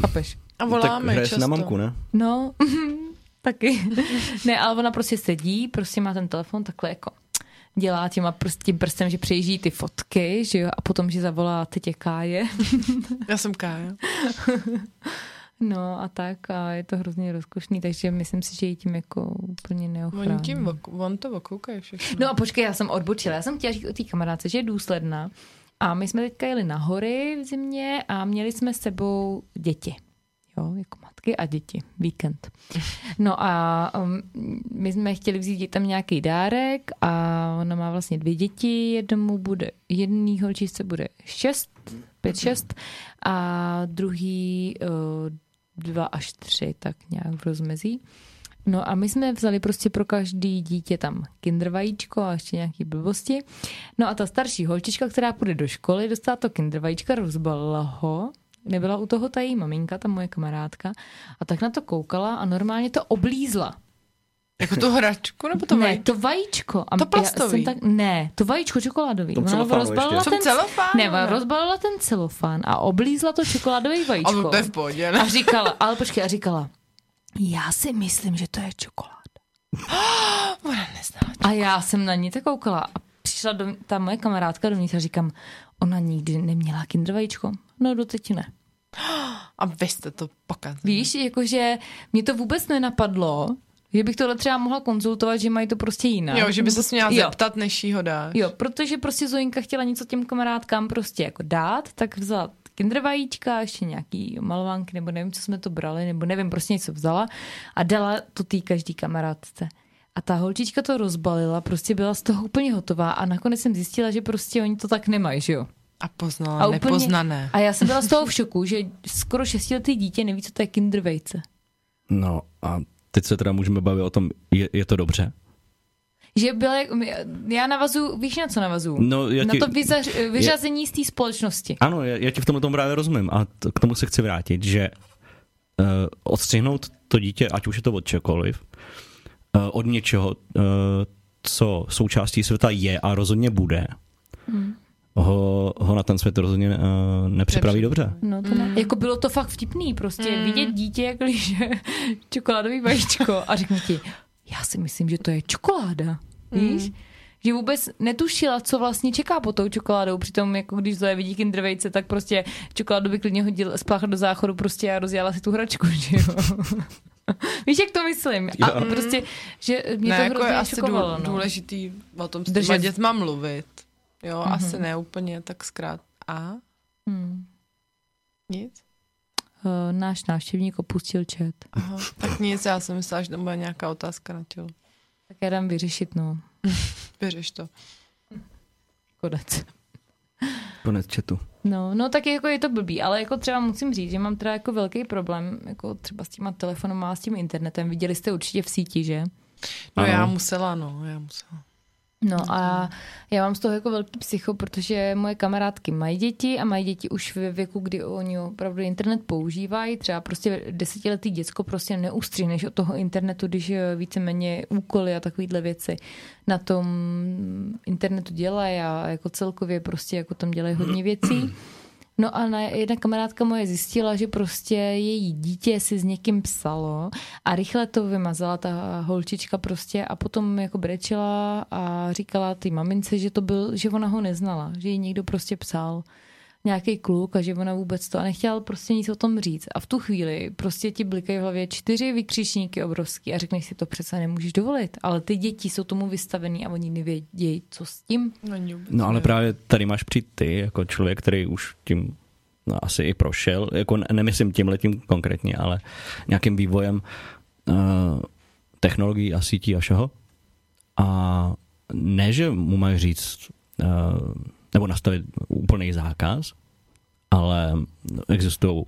Chápeš? A tak voláme si často. na mamku, ne? No, taky. ne, ale ona prostě sedí, prostě má ten telefon takhle jako dělá těma tím prstem, že přejíždí ty fotky, že jo, a potom, že zavolá tetě Káje. Já jsem Kája. No a tak a je to hrozně rozkošný, takže myslím si, že ji tím jako úplně neochrání. On, tím, vok- on to okoukají všechno. No a počkej, já jsem odbočila. Já jsem chtěla říct o té kamarádce, že je důsledná. A my jsme teďka jeli na hory v zimě a měli jsme s sebou děti. Jo, jako matky a děti. Víkend. No a um, my jsme chtěli vzít dětem nějaký dárek a ona má vlastně dvě děti. Jednomu bude, jedný holčičce bude šest, pět, šest a druhý uh, dva až tři, tak nějak v rozmezí. No a my jsme vzali prostě pro každý dítě tam kinder vajíčko a ještě nějaký blbosti. No a ta starší holčička, která půjde do školy, dostala to kinder vajíčka, rozbalila ho, nebyla u toho ta její maminka, ta moje kamarádka, a tak na to koukala a normálně to oblízla. Jako tu hračku, nebo to ne, vajíčko? to vajíčko. A To plastový? jsem Tak, ne, to vajíčko čokoládový. Tom Ona rozbalila ten, celofánu, ne, ona ne? rozbalila ten celofán a oblízla to čokoládový A vajíčko. to je v pohodě, A ne? říkala, ale počkej, a říkala, já si myslím, že to je čokoláda. Ona neznala. A já jsem na ní tak koukala a přišla do, ta moje kamarádka dovnitř a říkám, ona nikdy neměla kinder vajíčko. No doteď ne. A vy jste to pokazili. Víš, jakože mě to vůbec nenapadlo, že bych tohle třeba mohla konzultovat, že mají to prostě jinak. Jo, že by se měla Jo. zeptat, než jí ho dáš. Jo, protože prostě Zoinka chtěla něco těm kamarádkám prostě jako dát, tak vzala kinder vajíčka, ještě nějaký malovánky, nebo nevím, co jsme to brali, nebo nevím, prostě něco vzala a dala to tý každý kamarádce. A ta holčička to rozbalila, prostě byla z toho úplně hotová a nakonec jsem zjistila, že prostě oni to tak nemají, že jo. A poznala A úplně- nepoznané. A já jsem byla z toho v šoku, že skoro šestiletý dítě neví, co to je kinder vejce. No a teď se teda můžeme bavit o tom, je, je to dobře? Že byla, já navazu, víš na co navazu? No, já na ti- to vyzař, vyřazení z té společnosti. Ano, já, já ti v tomhle tom právě rozumím a t- k tomu se chci vrátit, že uh, odstřihnout to dítě, ať už je to od čekoliv, uh, od něčeho, uh, co součástí světa je a rozhodně bude, Hmm. Ho, ho na ten svět rozhodně uh, nepřipraví dobře. No to ne. Jako bylo to fakt vtipný, prostě Mm. vidět dítě, jak líže čokoládový vajíčko a řekne ti, já si myslím, že to je čokoláda, víš? Že vůbec netušila, co vlastně čeká pod tou čokoládou. Přitom, jako když Zoe vidí kinder vejce, tak prostě čokoládu by klidně hodil, spláchla do záchodu prostě a rozjela si tu hračku, že jo? Víš, jak to myslím? A Jo. prostě, že mě ne, to jako je hrozně asi šokovalo. no. důležitý o tom s Držet- těma dětma mluvit. Jo, Mhm. asi ne úplně tak zkrát. A? Hmm. Nic? Uh, náš návštěvník opustil chat. Aha. Tak nic, já jsem myslela, že tam bude nějaká otázka na tělo. Tak já dám vyřešit, no. Vyřeš to. Konec. Konec chatu. No, no tak jako je to blbý, ale jako třeba musím říct, že mám teda jako velký problém, jako třeba s těma telefonama a s tím internetem. Viděli jste určitě v síti, že? No Ano. já musela, no, já musela. No a já mám z toho jako velký psycho, protože moje kamarádky mají děti a mají děti už ve věku, kdy oni opravdu internet používají. Třeba prostě desetiletý děcko prostě neustřihneš od toho internetu, když eh, víceméně úkoly a takovéhle věci na tom internetu dělají a jako celkově prostě jako tam dělají hodně věcí. No a na, jedna kamarádka moje zjistila, že prostě její dítě si s někým psalo a rychle to vymazala ta holčička prostě a potom jako brečela a říkala ty mamince, že to byl, že ona ho neznala, že jí někdo prostě psal nějaký kluk a že ona vůbec to a nechtěla prostě nic o tom říct. A v tu chvíli prostě ti blikají v hlavě čtyři vykřičníky obrovský a řekneš si to přece nemůžeš dovolit. Ale ty děti jsou tomu vystavený a oni nevědějí, co s tím. No ale právě tady máš přijít ty, jako člověk, který už tím no, asi i prošel, jako nemyslím tím letím konkrétně, ale nějakým vývojem uh, technologií a sítí a všeho. A ne, že mu mají říct, uh, nebo nastavit úplný zákaz, ale existují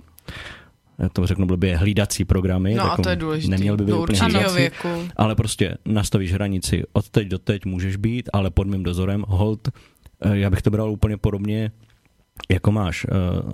já to řeknu blbě, hlídací programy. No a to je důležité. Neměl by být do hlídací, věku. ale prostě nastavíš hranici. Od teď do teď můžeš být, ale pod mým dozorem hold, eh, já bych to bral úplně podobně, jako máš uh,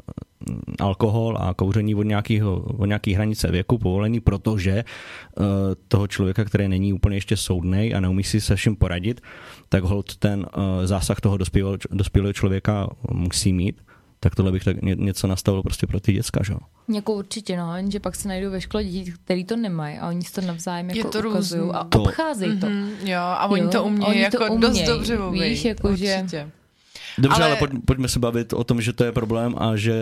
alkohol a kouření od, nějakého, od nějaký hranice věku povolený, protože uh, toho člověka, který není úplně ještě soudnej a neumí si se vším poradit, tak hold ten uh, zásah toho dospělého, dospělého člověka musí mít tak tohle bych tak něco nastavil prostě pro ty děcka, že jo? Jako určitě, no, jenže pak se najdou ve škole děti, který to nemají a oni si to navzájem jako to ukazují a to... obcházejí to. Mm-hmm, jo, a oni jo, to umějí oni jako to uměj, dost dobře umějí. Víš, jako určitě. že... Dobře, ale, ale pojď, pojďme se bavit o tom, že to je problém a že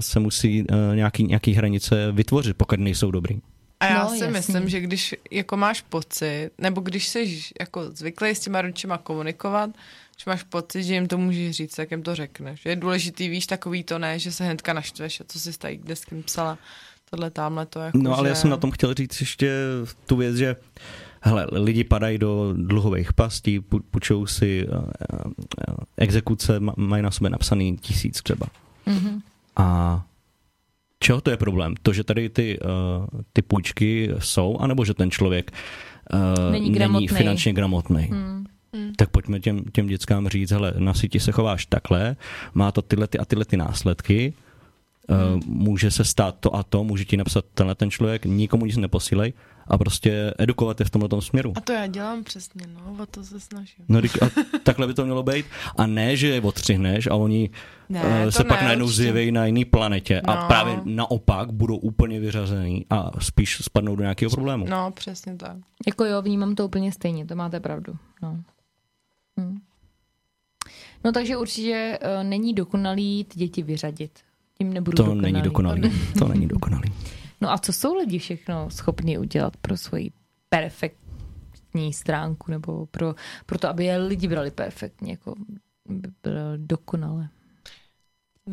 se musí uh, nějaký, nějaký hranice vytvořit, pokud nejsou dobrý. A já no, si jasný. myslím, že když jako máš pocit, nebo když jsi jako zvyklý s těma rodičima komunikovat, že máš pocit, že jim to můžeš říct, tak jim to řekneš. Je důležitý, víš, takový to ne, že se hnedka naštveš a co jsi tady kde s kým psala, tohle tamhle to jako, No ale že... já jsem na tom chtěl říct ještě tu věc, že hele, lidi padají do dluhových pastí, půjčou si uh, uh, exekuce, mají na sobě napsaný tisíc třeba. Mm-hmm. A čeho to je problém? To, že tady ty, uh, ty půjčky jsou, anebo že ten člověk uh, není, není finančně gramotný? Mm. Mm. Tak pojďme těm, těm dětskám říct, hele, na síti se chováš takhle, má to tyhle ty a tyhle ty následky, mm. uh, může se stát to a to, může ti napsat tenhle ten člověk, nikomu nic neposílej a prostě edukovat je v tomhle směru. A to já dělám přesně, no, o to se snažím. No, a takhle by to mělo být. A ne, že je odstřihneš a oni ne, uh, se pak najednou zjeví na jiné planetě no. a právě naopak budou úplně vyřazený a spíš spadnou do nějakého problému. No, přesně tak. Jako jo, vnímám to úplně stejně, to máte pravdu. No. Hmm. No takže určitě uh, není dokonalý ty děti vyřadit. Tím nebudu to dokonalý. není dokonalý. to není dokonalý. No a co jsou lidi všechno schopni udělat pro svoji perfektní stránku nebo pro, pro to, aby je lidi brali perfektně, jako by bylo dokonale?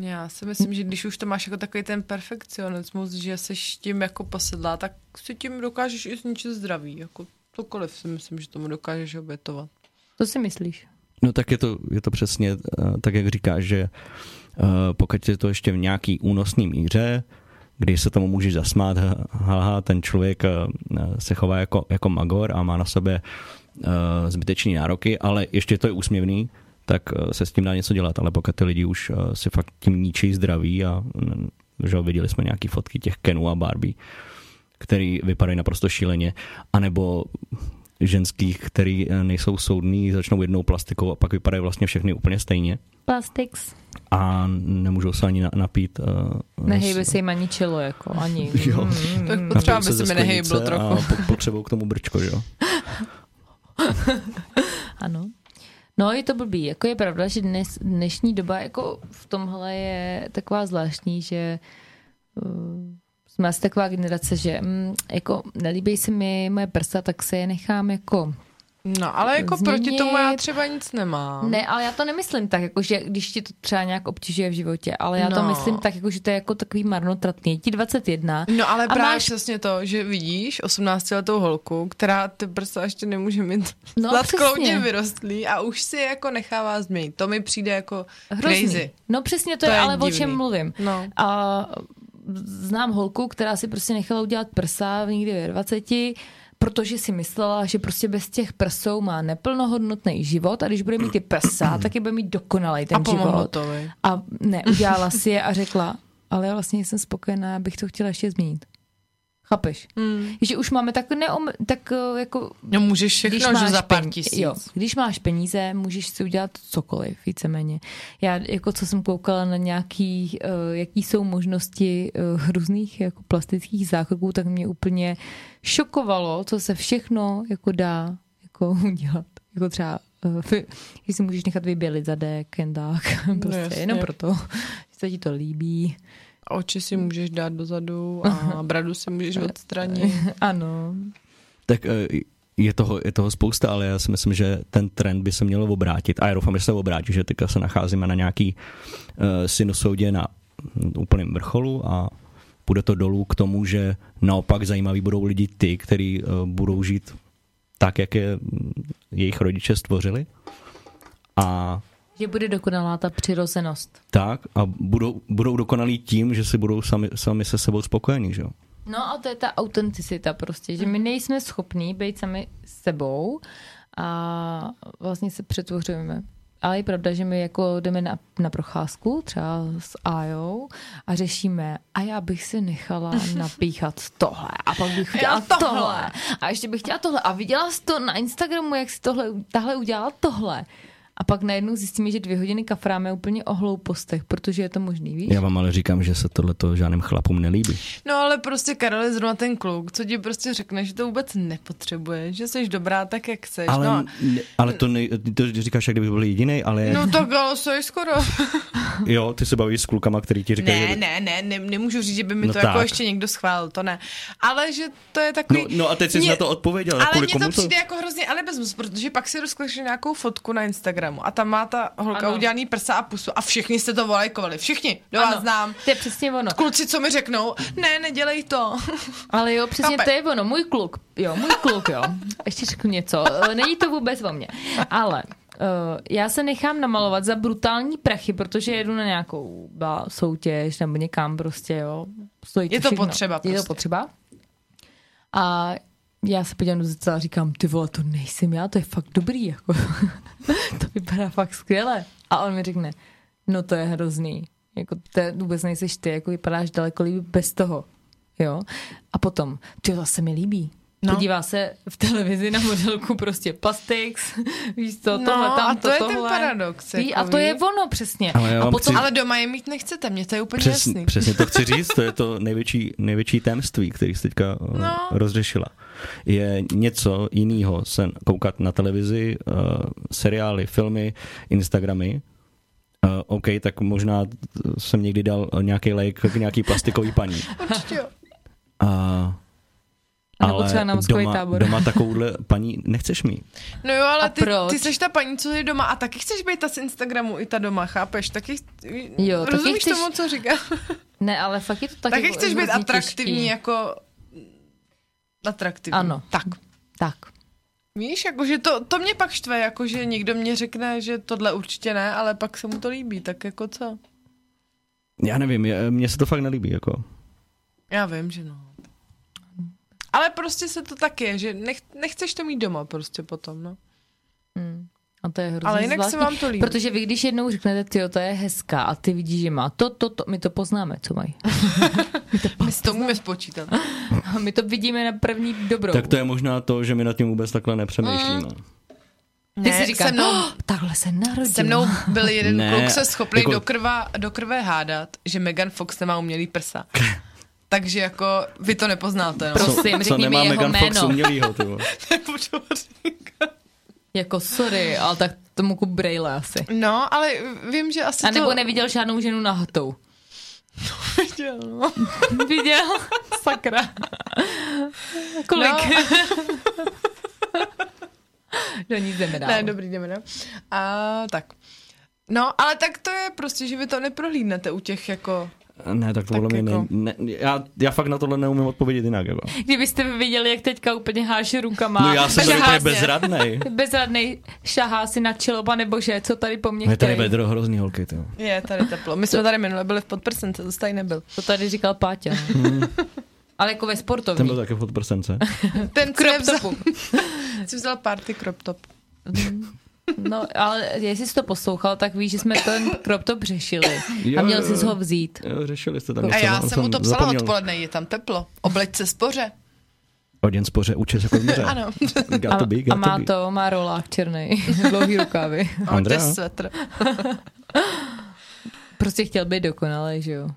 Já si myslím, že když už to máš jako takový ten perfekcionismus, že jsi tím jako posedlá, tak si tím dokážeš i zničit zdraví. Jako cokoliv si myslím, že tomu dokážeš obětovat. Co si myslíš? No tak je to, je to přesně uh, tak, jak říkáš, že uh, pokud je to ještě v nějaký únosný míře, kdy se tomu můžeš zasmát, haha, ten člověk uh, se chová jako, jako magor a má na sebe uh, zbytečné nároky, ale ještě to je úsměvný, tak uh, se s tím dá něco dělat, ale pokud ty lidi už si fakt tím ničí zdraví a že viděli jsme nějaký fotky těch Kenů a Barbie, který vypadají naprosto šíleně, anebo ženských, který eh, nejsou soudný, začnou jednou plastikou a pak vypadají vlastně všechny úplně stejně. Plastics. A nemůžou se ani napít. Uh, Nehejbe se jim ani čelo, jako ani. jo. Mm, tak potřeba, aby se mi nehejblo trochu. A potřebují k tomu brčko, jo. ano. No je to blbý, jako je pravda, že dnes, dnešní doba jako v tomhle je taková zvláštní, že uh, jsme asi taková generace, že mm, jako nelíbí se mi moje prsa, tak se je nechám jako No, ale jako změnit. proti tomu já třeba nic nemám. Ne, ale já to nemyslím tak, jako že když ti to třeba nějak obtěžuje v životě, ale já no. to myslím tak, jako že to je jako takový marnotratný. Je ti 21. No, ale právě máš... přesně to, že vidíš 18-letou holku, která ty prsa ještě nemůže mít no, sladkloudně vyrostlý a už si jako nechává změnit. To mi přijde jako Hrozný. crazy. No přesně to, to je, je ale divný. o čem mluvím. No. A znám holku, která si prostě nechala udělat prsa někdy ve 20, protože si myslela, že prostě bez těch prsou má neplnohodnotný život a když bude mít ty prsa, tak je bude mít dokonalý ten A život. to, vej. A ne, udělala si je a řekla, ale vlastně jsem spokojená, bych to chtěla ještě změnit. Chápeš? Hmm. Že už máme tak, neom, tak eh, jako No můžeš všechno, že za pár tisíc. Jo, když máš peníze, můžeš si udělat cokoliv, víceméně. Já jako co jsem koukala na nějaký, uh, jaký jsou možnosti uh, různých jako plastických zákroků, tak mě úplně šokovalo, co se všechno jako dá jako udělat. Jako třeba, že si můžeš nechat vybělit zadek, jen tak, prostě jasně. jenom proto, že se ti to líbí. A Oči si můžeš dát dozadu a bradu si můžeš odstranit. Ano, Tak eh, je toho, je toho spousta, ale já si myslím, že ten trend by se měl obrátit. A já doufám, že se obrátí, že teďka se nacházíme na nějaký uh, sinusoidě na mm, úplném vrcholu a půjde to dolů k tomu, že naopak zajímaví budou lidi ty, kteří uh, budou žít tak, jak je mm, jejich rodiče stvořili. A že bude dokonalá ta přirozenost. tak a budou, budou dokonalí tím, že si budou sami, sami se sebou spokojení, že jo? No a to je ta autenticita prostě, že my nejsme schopní být sami sebou a vlastně se přetvořujeme. Ale je pravda, že my jako jdeme na, na procházku, třeba s Ajou a řešíme, a já bych si nechala napíchat tohle a pak bych chtěla tohle. tohle. a ještě bych chtěla tohle a viděla jsi to na Instagramu, jak si tohle, tahle udělala tohle. A pak najednou zjistíme, že dvě hodiny kafráme úplně o hloupostech, protože je to možný, víš? Já vám ale říkám, že se tohleto žádným chlapům nelíbí. No ale prostě Karel je zrovna ten kluk, co ti prostě řekne, že to vůbec nepotřebuje, že jsi dobrá tak, jak chceš. Ale, no, ale to, ne, to říkáš, jak kdyby byl jediný, ale no tak ale jsi skoro. jo, ty se bavíš s klukama, který ti říkají, Ne, že... ne, ne, ne, nemůžu říct, že by mi No to jako tak. ještě někdo schválil, to ne. Ale že to je takový... No, no a teď jsi Mě- na to odpověděl, Ale mně komu to přijde jako hrozně alibismus, protože pak si rozklikneš nějakou fotku na Instagramu a tam má ta holka Ano. udělaný prsa a pusu a všichni jste to volajkovali, všichni, kdo vás Ano, znám. To je přesně ono. Kluci, co mi řeknou, ne, nedělej to. Ale jo, přesně Chápe. to je ono. Můj kluk, jo, můj kluk, jo. Ještě řeknu něco. Eh, Není to vůbec o mně. Ale uh, já se nechám namalovat za brutální prachy, protože jedu na nějakou ba, soutěž nebo někam prostě, jo. Stojí Je to všechno. potřeba Je to prostě. potřeba. A já se podívám do zrcadla a říkám, ty vole, to nejsem já, to je fakt dobrý, jako. to vypadá fakt skvěle. A on mi řekne, no to je hrozný. Jako to vůbec nejseš ty, jako vypadáš daleko líp bez toho. Jo? A potom, ty to se mi líbí. No. Podívá se v televizi na modelku prostě Plastix, víš to, No, tohle, tam a to je ten tohle. paradox, Ví, jako a to je ono přesně. Ale a potom, chci- Ale doma je mít nechcete, mně to je úplně Přesně, jasný. přesně to chci říct, to je to největší, největší tajemství, který jsi teďka no. No. rozřešila. Je něco jiného se koukat na televizi, uh, seriály, filmy, Instagramy. Uh, OK, tak možná jsem někdy dal nějaký lejk k nějaký plastikový paní. Určitě jo. Uh, A nebo ale třeba na doma, tábor. doma takovouhle paní nechceš mít. No jo, ale ty, ty jsi ta paní, co je doma a taky chceš být ta z Instagramu i ta doma, chápeš? Taky, Jo, taky rozumíš chceš- tomu, co říkám? ne, ale fakt je to taky Taky chceš být atraktivní těžký. jako atraktivní. Ano. Tak. Tak. Víš, jakože to, to mě pak štve, jakože někdo mě řekne, že tohle určitě ne, ale pak se mu to líbí, tak jako co? Já nevím, mně se to fakt nelíbí. Jako. Já vím, že no. Ale prostě se to tak je, že nech, nechceš to mít doma prostě potom, no. Hmm. A to je hrozně Ale jinak se zvláštní. vám to líbí. Protože vy, když jednou řeknete, ty to je hezká a ty vidíš, že má to, to, to, my to poznáme, co mají. My si to umíme spočítat. A my to vidíme na první dobrou. Tak to je možná to, že my nad tím vůbec takhle nepřemýšlíme. Mm. Ty si říkáš, se mnou, "Oh, takhle se narodil. se mnou byl jeden Ne, ne, kluk se schopný jako... do, krva, do krve hádat, že Megan Fox nemá umělý prsa. Takže jako vy to nepoznáte, no. Prosím, co řekni mi nemá jeho Megan Fox jméno. umělýho, ty vole. Nebudu říkat. Jako sorry, ale tak tomu kup brejle asi. No, ale vím, že asi A nebo to... neviděl žádnou ženu nahatou. neviděl, no. Viděl? Sakra. Kolik? No. Do nic jdeme dál. Ne, dobrý, jdeme dál. A tak. No, ale tak to je prostě, že vy to neprohlídnete u těch jako... Ne, tak podle Tak mě jako- ne, ne, já, já fakt na tohle neumím odpovědět jinak. Jako. Kdybyste viděli, jak teďka úplně háže rukama. No já jsem tady úplně bezradnej. Bezradnej šahá si na čelo, pane bože, co tady po mně Je tady vedro hrozný holky, ty. Je tady teplo. My jsme tady minule byli v podprsence, to tady nebyl. To tady říkal Páťa. Hmm. Ale jako ve Ten sportovní. byl taky v podprsence. Ten Crop topu. si vzal party crop top. No, ale jestli jsi to poslouchal, tak víš, že jsme ten crop top řešili. Jo, A měl jo, jsi jo. ho vzít. Jo, řešili jste tam A já jsem mu to psala zapomněl. odpoledne, je tam teplo. Obleď se spoře. Oděn spoře, uči se kouzmeře. Ano. Got A, to be, a got to má be. to, má rolák černý, dlouhý rukávy. A Andrea? Andrea. svetr. Prostě chtěl být dokonalý, že jo.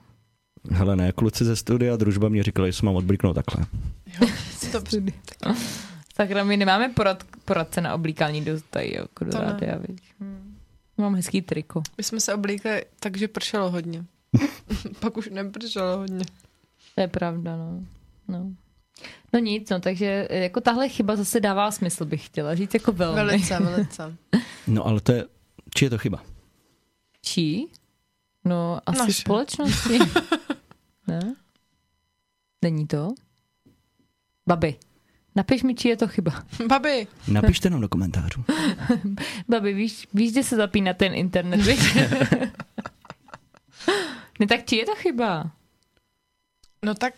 Hele ne, kluci ze studia družba mě říkali, že se mám odblíknout takhle. Dobře. Sakra, my nemáme porad, poradce na oblíkání do, tady, jako do rádia, víš. Mám hezký triko. My jsme se oblíkli tak, že pršelo hodně. Pak už nepršelo hodně. To je pravda, no. no. No nic, no, takže jako tahle chyba zase dává smysl, bych chtěla říct, jako velmi. Velice, velice. No ale to je, či je to chyba? Čí? No, asi Naše. společnosti. ne? Není to? Babi, napiš mi, či je to chyba. Babi, Napište nám do komentářů. Babi, víš, víš, kde se zapíná ten internet, víš? ne, tak či je to chyba? no tak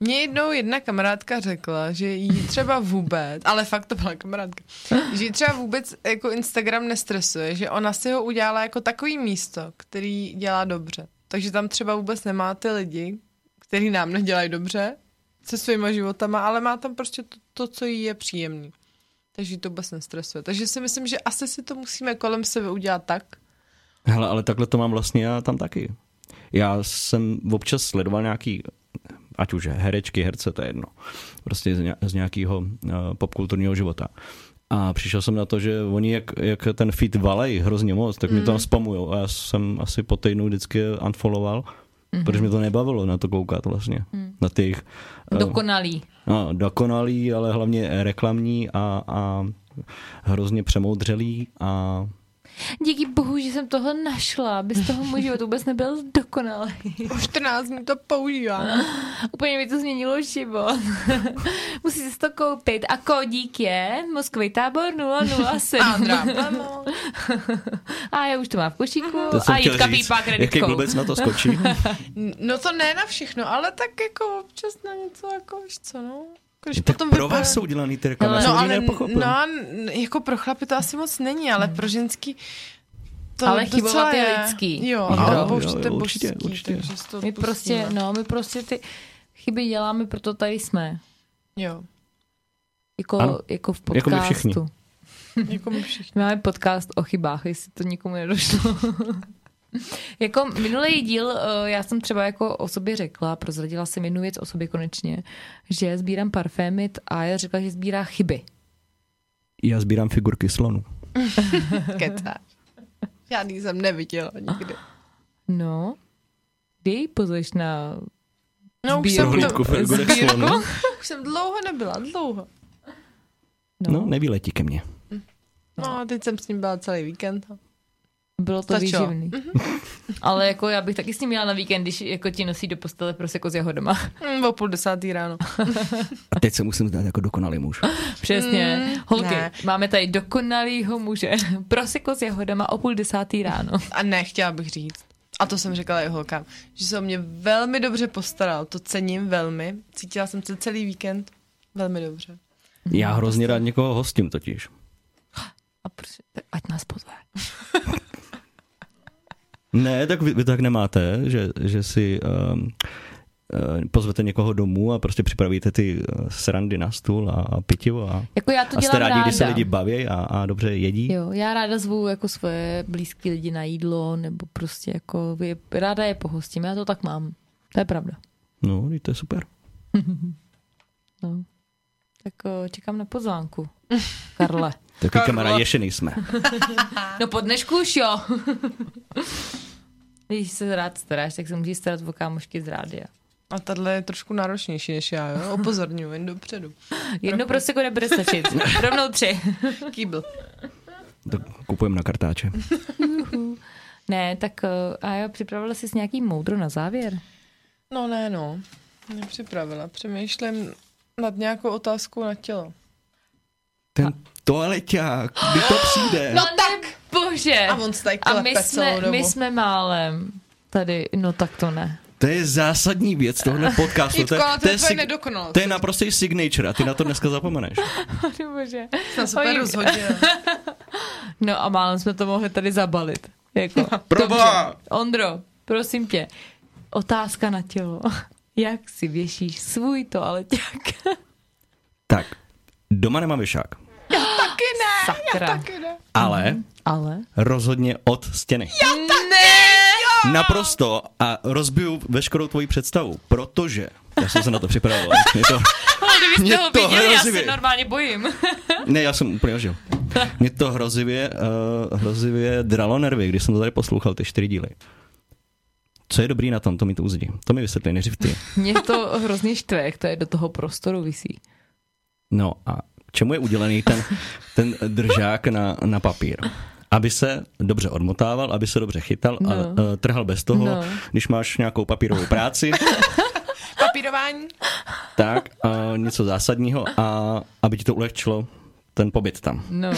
mě jednou jedna kamarádka řekla, že jí třeba vůbec, ale fakt to byla kamarádka, že jí třeba vůbec jako Instagram nestresuje, že ona si ho udělala jako takový místo, který dělá dobře. Takže tam třeba vůbec nemá ty lidi, který nám nedělají dobře se svýma životama, ale má tam prostě to, to co jí je příjemný. Takže to vůbec nestresuje. Takže si myslím, že asi si to musíme kolem sebe udělat tak, Hele, ale takhle to mám vlastně já tam taky. Já jsem občas sledoval nějaký, ať už herečky, herce, to je jedno, prostě z, ně, z nějakého uh, popkulturního života. A přišel jsem na to, že oni jak, jak ten feed valej hrozně moc, tak mi to tam spamujou. A já jsem asi po týdnu vždycky unfollowoval, mm-hmm. protože mě to nebavilo na to koukat vlastně. Mm. Na těch eh, Dokonalý. no, dokonalý, ale hlavně reklamní a, a hrozně přemoudřelý a Díky bohu, že jsem toho našla, aby z toho můj život vůbec nebyl dokonalý. už 14 dní to používám. Úplně mi to změnilo život. Musíte si to koupit. A kódík je Moskvý tábor 007. Andra. A já už to mám v košíku. A Jitka říct. pípá Jaký kreditkou. blbec na to skočí? No to ne na všechno, ale tak jako občas na něco, jako víš co, no. Když tak potom pro vypadá- vás jsou dělaný ty reklamy, Ale- já jsem No ani ale nepochopil. no, jako pro chlapy to asi moc není, ale pro ženský to Ale chybovat je je. lidský. Jo, Jo, a jo, určitě jo, určitě, božský, určitě. takže to My prostě, no, my prostě ty chyby děláme, proto tady jsme. Jo, Jako, Ano. jako v Jako my podcastu. všichni. jako my všichni. My máme podcast o chybách, jestli to nikomu nedošlo. jako minulý díl, eh, já jsem třeba jako o sobě řekla, prozradila jsem jednu věc o sobě konečně, že sbírám parfémy a já řekla, že sbírá chyby. Já sbírám figurky slonu. Kecáš. Žádný jsem neviděla nikdy. No, kdy ji pozveš na No už jsem, to, figurek slonu. už jsem dlouho nebyla, dlouho. No, nevyletí ke mně. No a teď jsem s ním byla celý víkend. Bylo to Stačilo. výživný. Ale jako já bych taky s ním měla na víkend, když jako ti nosí do postele proseko s jahodama. Mm, o půl desátý ráno. A teď se musím zdát jako dokonalý muž. Přesně. Mm, Holky, ne. máme tady dokonalýho muže. Proseko s jahodama o půl desátý ráno. A ne, chtěla bych říct. A to jsem říkala i holkám, že se o mě velmi dobře postaral. To cením velmi. Cítila jsem se celý víkend velmi dobře. Já hrozně rád někoho hostím totiž. A prostě, tak ať nás pozve. Ne, tak vy, vy to tak nemáte, že, že si um, pozvete někoho domů a prostě připravíte ty uh, srandy na stůl a, a pitivo a, Jako já to a jste rádi, ráda. když se lidi baví a, a dobře jedí. Jo, já ráda zvu jako svoje blízké lidi na jídlo, nebo prostě jako je, ráda je pohostím, já to tak mám. To je pravda. No, to je super. No. Tak o, čekám na pozvánku. Karle. Taky Karlo. kamarádi ještě nejsme. No po dnešku už jo. Když se rád staráš, tak se můžeš starat o kámošky z rádia. A tahle je trošku náročnější než já, jo? Opozorňuji, jen dopředu. Jedno prostě jako nebude stačit. Rovnou tři. Kýbl. To kupujeme na kartáče. Ne, tak o, a jo, připravila jsi nějaký moudro na závěr? No ne, no. Nepřipravila. Přemýšlím nad nějakou otázkou na tělo. Ten toaleťák, kdy to přijde? No tak! Bože! A on se tady A my jsme, my jsme málem tady, no tak to ne. To je zásadní věc tohle podcastu. Jitko, to je, ale to je sig- to je naprostý signature a ty na to dneska zapomeneš. Bože. Jsem super. No a málem jsme to mohli tady zabalit. Jako, dobře. Ondro, prosím tě, otázka na tělo. Jak si věšíš svůj toaleťák? Tak, doma nemám věšák, Taky ne, Sakra. já taky ne. ale Ale? rozhodně od stěny. Ne! Naprosto a rozbiju veškerou tvoji představu, protože já jsem se na to připravoval. Mě to, Mě ho to viděli, já hrozivě. se normálně bojím. ne, já jsem úplně ožil. Mě to hrozivě, uh, hrozivě dralo nervy, když jsem to tady poslouchal, ty čtyři díly. Co je dobrý na tom, to mi to uzdí. To mi vysvětlí nejdřív ty. Mě to hrozně štve, jak to je do toho prostoru visí. No a k čemu je udělený ten, ten držák na, na papír? Aby se dobře odmotával, aby se dobře chytal a No. uh, trhal bez toho, No. když máš nějakou papírovou práci, Papírování? tak uh, něco zásadního a aby ti to ulehčilo ten pobyt tam. No,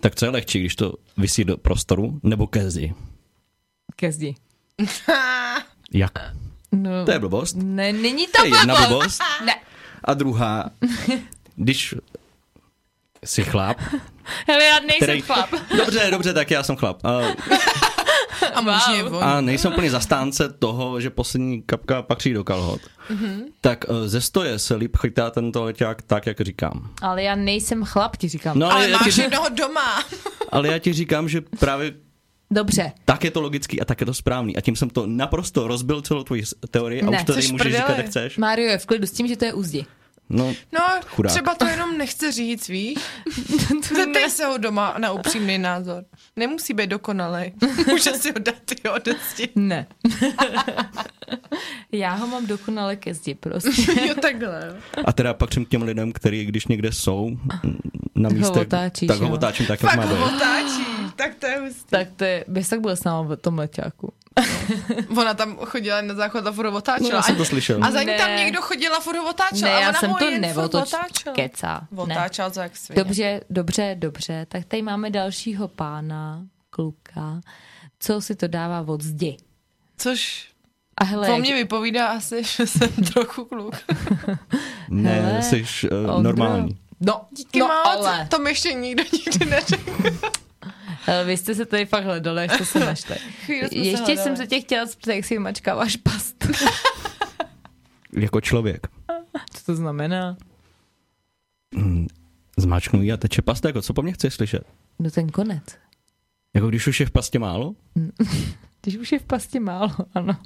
Tak co je lehčí, když to vysí do prostoru nebo ke zdi? ke zdi. Jak? No, To je blbost. ne, není To to je jedna blbost. blbost. Ne. A druhá, když jsi chlap, Hele, já nejsem který... chlap. Dobře, dobře, tak já jsem chlap. A, A možně on. a nejsem úplně zastánce toho, že poslední kapka patří do kalhot. Mm-hmm. Tak eh, ze stoje se líp chytá ten toaleťák tak, jak říkám. Ale já nejsem chlap, ti říkám. No, Ale ale, já ti, máš ři- jednoho doma. ale já ti říkám, že právě Dobře. tak je to logický a tak je to správný. A tím jsem to naprosto rozbil celou tvoji teorii a Ne, už to tady můžeš prdele. říkat, jak chceš. Mário je v klidu s tím, že to je úzdi. No, No, Chudák. třeba to jenom nechce říct, víš? Zeptej se ho doma na upřímný názor. Nemusí být dokonalý. Může si ho dát i zdi. Ne. já ho mám dokonale ke zdi, prostě. Jo, takhle. a teda pak těm lidem, kteří když někde jsou na místě, otáčíš, tak ho otáčím tak, jak má ho být. Tak to je hustý. tak to je, bys tak byl s náma v tom leťáku. Ona tam chodila na záchod a furt ho No, otáčela. já jsem A- to slyšel. A za ní Ne. tam někdo chodila, furt otáčela. Ne, a já ona jsem to neotoč... otáčela. Kecá. Ne. Otáčela to jak svině. Dobře, dobře, dobře. Tak tady máme dalšího pána, kluka, co si to dává od zdi. Což A hele, to jak- mě vypovídá asi, že jsem trochu kluk. Ne, jsi uh, normální. No, Díky no moc, ale. to mi ještě nikdo nikdy neřekl. Vy jste se tady fakt hledali, jak jste se našli. Se Ještě hledali. jsem se tě chtěla zeptat, jak si vymačkáváš past. Jako člověk. Co to znamená? Mm, Zmáčknu ji a teče pasta, jako co po mně chceš slyšet? No ten konec. Jako když už je v pastě málo? Když už je v pasti málo, ano.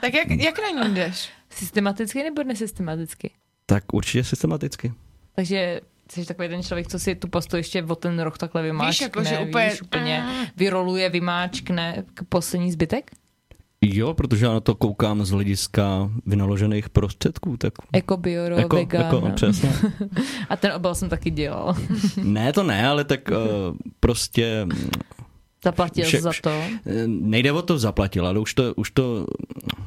Tak jak, jak na ní jdeš? Systematicky nebo nesystematicky? Tak určitě systematicky. Takže jsi takový ten člověk, co si tu pastu ještě o ten roh takhle vymáčkne, jako, že úplně- víš, úplně vyroluje, vymáčkne k poslední zbytek? Jo, protože já na to koukám z hlediska vynaložených prostředků, tak Jako bioro, jako, vegan. jako přesně. A ten obal jsem taky dělal. Ne, to ne, ale tak uh, prostě Zaplatil Vše- za to. eh, nejde o to zaplatil, ale už to, už to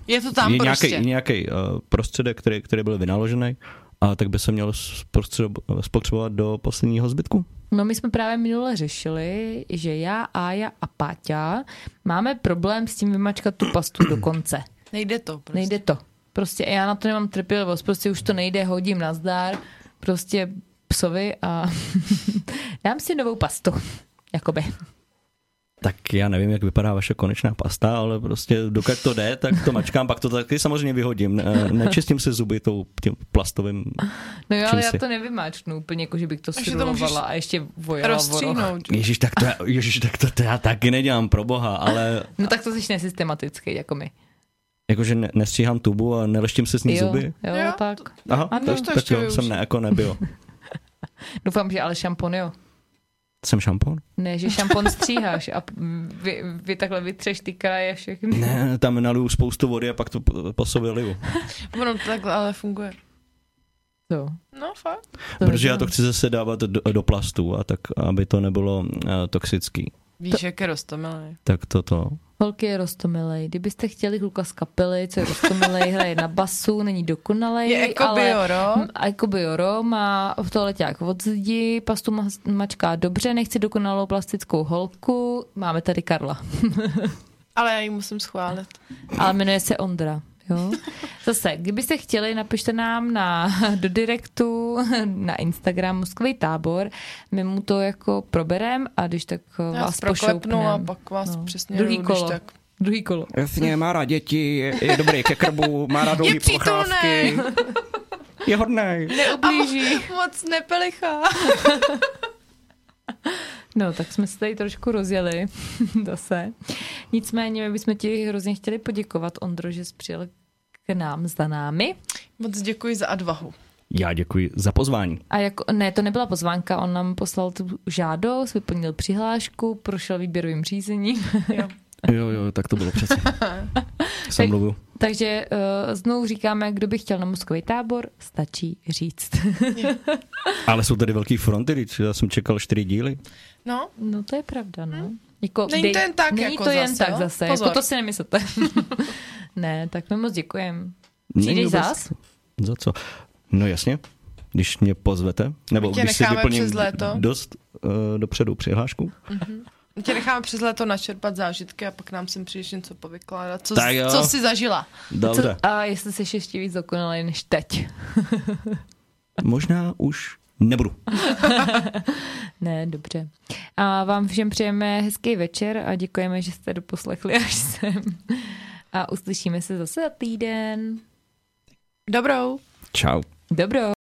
Je to tam je prostě. nějaký, nějaký uh, prostředek, který, který byl vynaložený a tak by se měl spotřebo- spotřebovat do posledního zbytku. No my jsme právě minule řešili, že já, Ája a Páťa máme problém s tím vymačkat tu pastu do konce. Nejde to prostě. Nejde to. Prostě já na to nemám trpělivost, prostě už to nejde, hodím na zdár, prostě psovi a dám si novou pastu. Jakoby. Tak já nevím, jak vypadá vaše konečná pasta, ale prostě dokud to jde, tak to mačkám, pak to taky samozřejmě vyhodím. Ne- Nečistím si zuby tou, tím plastovým. No jo, ale já to nevymáčknu úplně, jako že bych to simulovala a ještě vojela. Rozstříhnout. Ježíš, tak to, já- ježíš, tak to, to já taky nedělám pro boha, ale No tak to jsi nesystematický, jako my. jakože ne, nestříhám tubu a neleštím si s ní Jo, zuby. jo, Jo. tak. Aha, Ano, tak, to tak jo, jsem ne, jako nebyl. Doufám, že ale šampon jo. Jsem šampon? Ne, že šampon stříháš a vy, vy takhle vytřeš ty kraje všechny. Ne, tam naliju spoustu vody a pak to po, sobě liju. Ono to takhle ale funguje. To, No fakt. to Protože já to chci zase dávat do, do plastu a tak, aby to nebylo uh, toxický. Víš, jak je rostomilý. Tak to to. Holky je rostomilej. Kdybyste chtěli kluka z kapely, co je rostomilej, hraje na basu, není dokonalej, Je jako ale... bioro. A jako bioro má v toaleťák od zdi, pastu ma- mačká dobře, nechci dokonalou plastickou holku, máme tady Karla. Ale já ji musím schválit. Ale jmenuje se Ondra. Jo? Zase, kdybyste chtěli, napište nám na, do direktu na Instagram Moskvý tábor, my mu to jako proberem a když tak Já vás proklepnu pošoupnem. a pak vás no. přesně Druhý když kolo. tak. Druhý kolo. Jasně, má rád děti, je, je dobrý ke krbu, má rád dlouhý pocházky. Je hodnej. Neublíží. Moc nepelichá. No, tak jsme se tady trošku rozjeli zase. Nicméně my bychom ti hrozně chtěli poděkovat, Ondro, že jsi přijel k nám za námi. Moc děkuji za odvahu. Já děkuji za pozvání. A jako, ne, to nebyla pozvánka, on nám poslal tu žádost, vyplnil přihlášku, prošel výběrovým řízením. Jo. Jo, jo, tak to bylo přesně. Jsem mluvil. Takže uh, znovu říkáme, kdo by chtěl na mozkový tábor, stačí říct. Ale jsou tady velký fronty, já jsem čekal čtyři díly. No, no to je pravda, no. Jako, Není to jen tak Není jako to jen zase, tak jo? zase, Pozor. jako to si nemyslete. ne, tak my moc děkujeme. Není Přijdeš zás? Za co? No jasně, když mě pozvete, nebo My tě když si vyplním přes léto. dost uh, dopředu přihlášku. my tě necháme přes léto načerpat zážitky a pak nám sem přijdeš něco povykládat. Co, Tak jo. co jsi zažila? Dobře, Co, a jestli jsi ještě víc dokonalý než teď. možná už nebudu. Ne, dobře. A vám všem přejeme hezký večer a děkujeme, že jste doposlechli až sem. A uslyšíme se zase za týden. Dobrou. Čau. Dobro.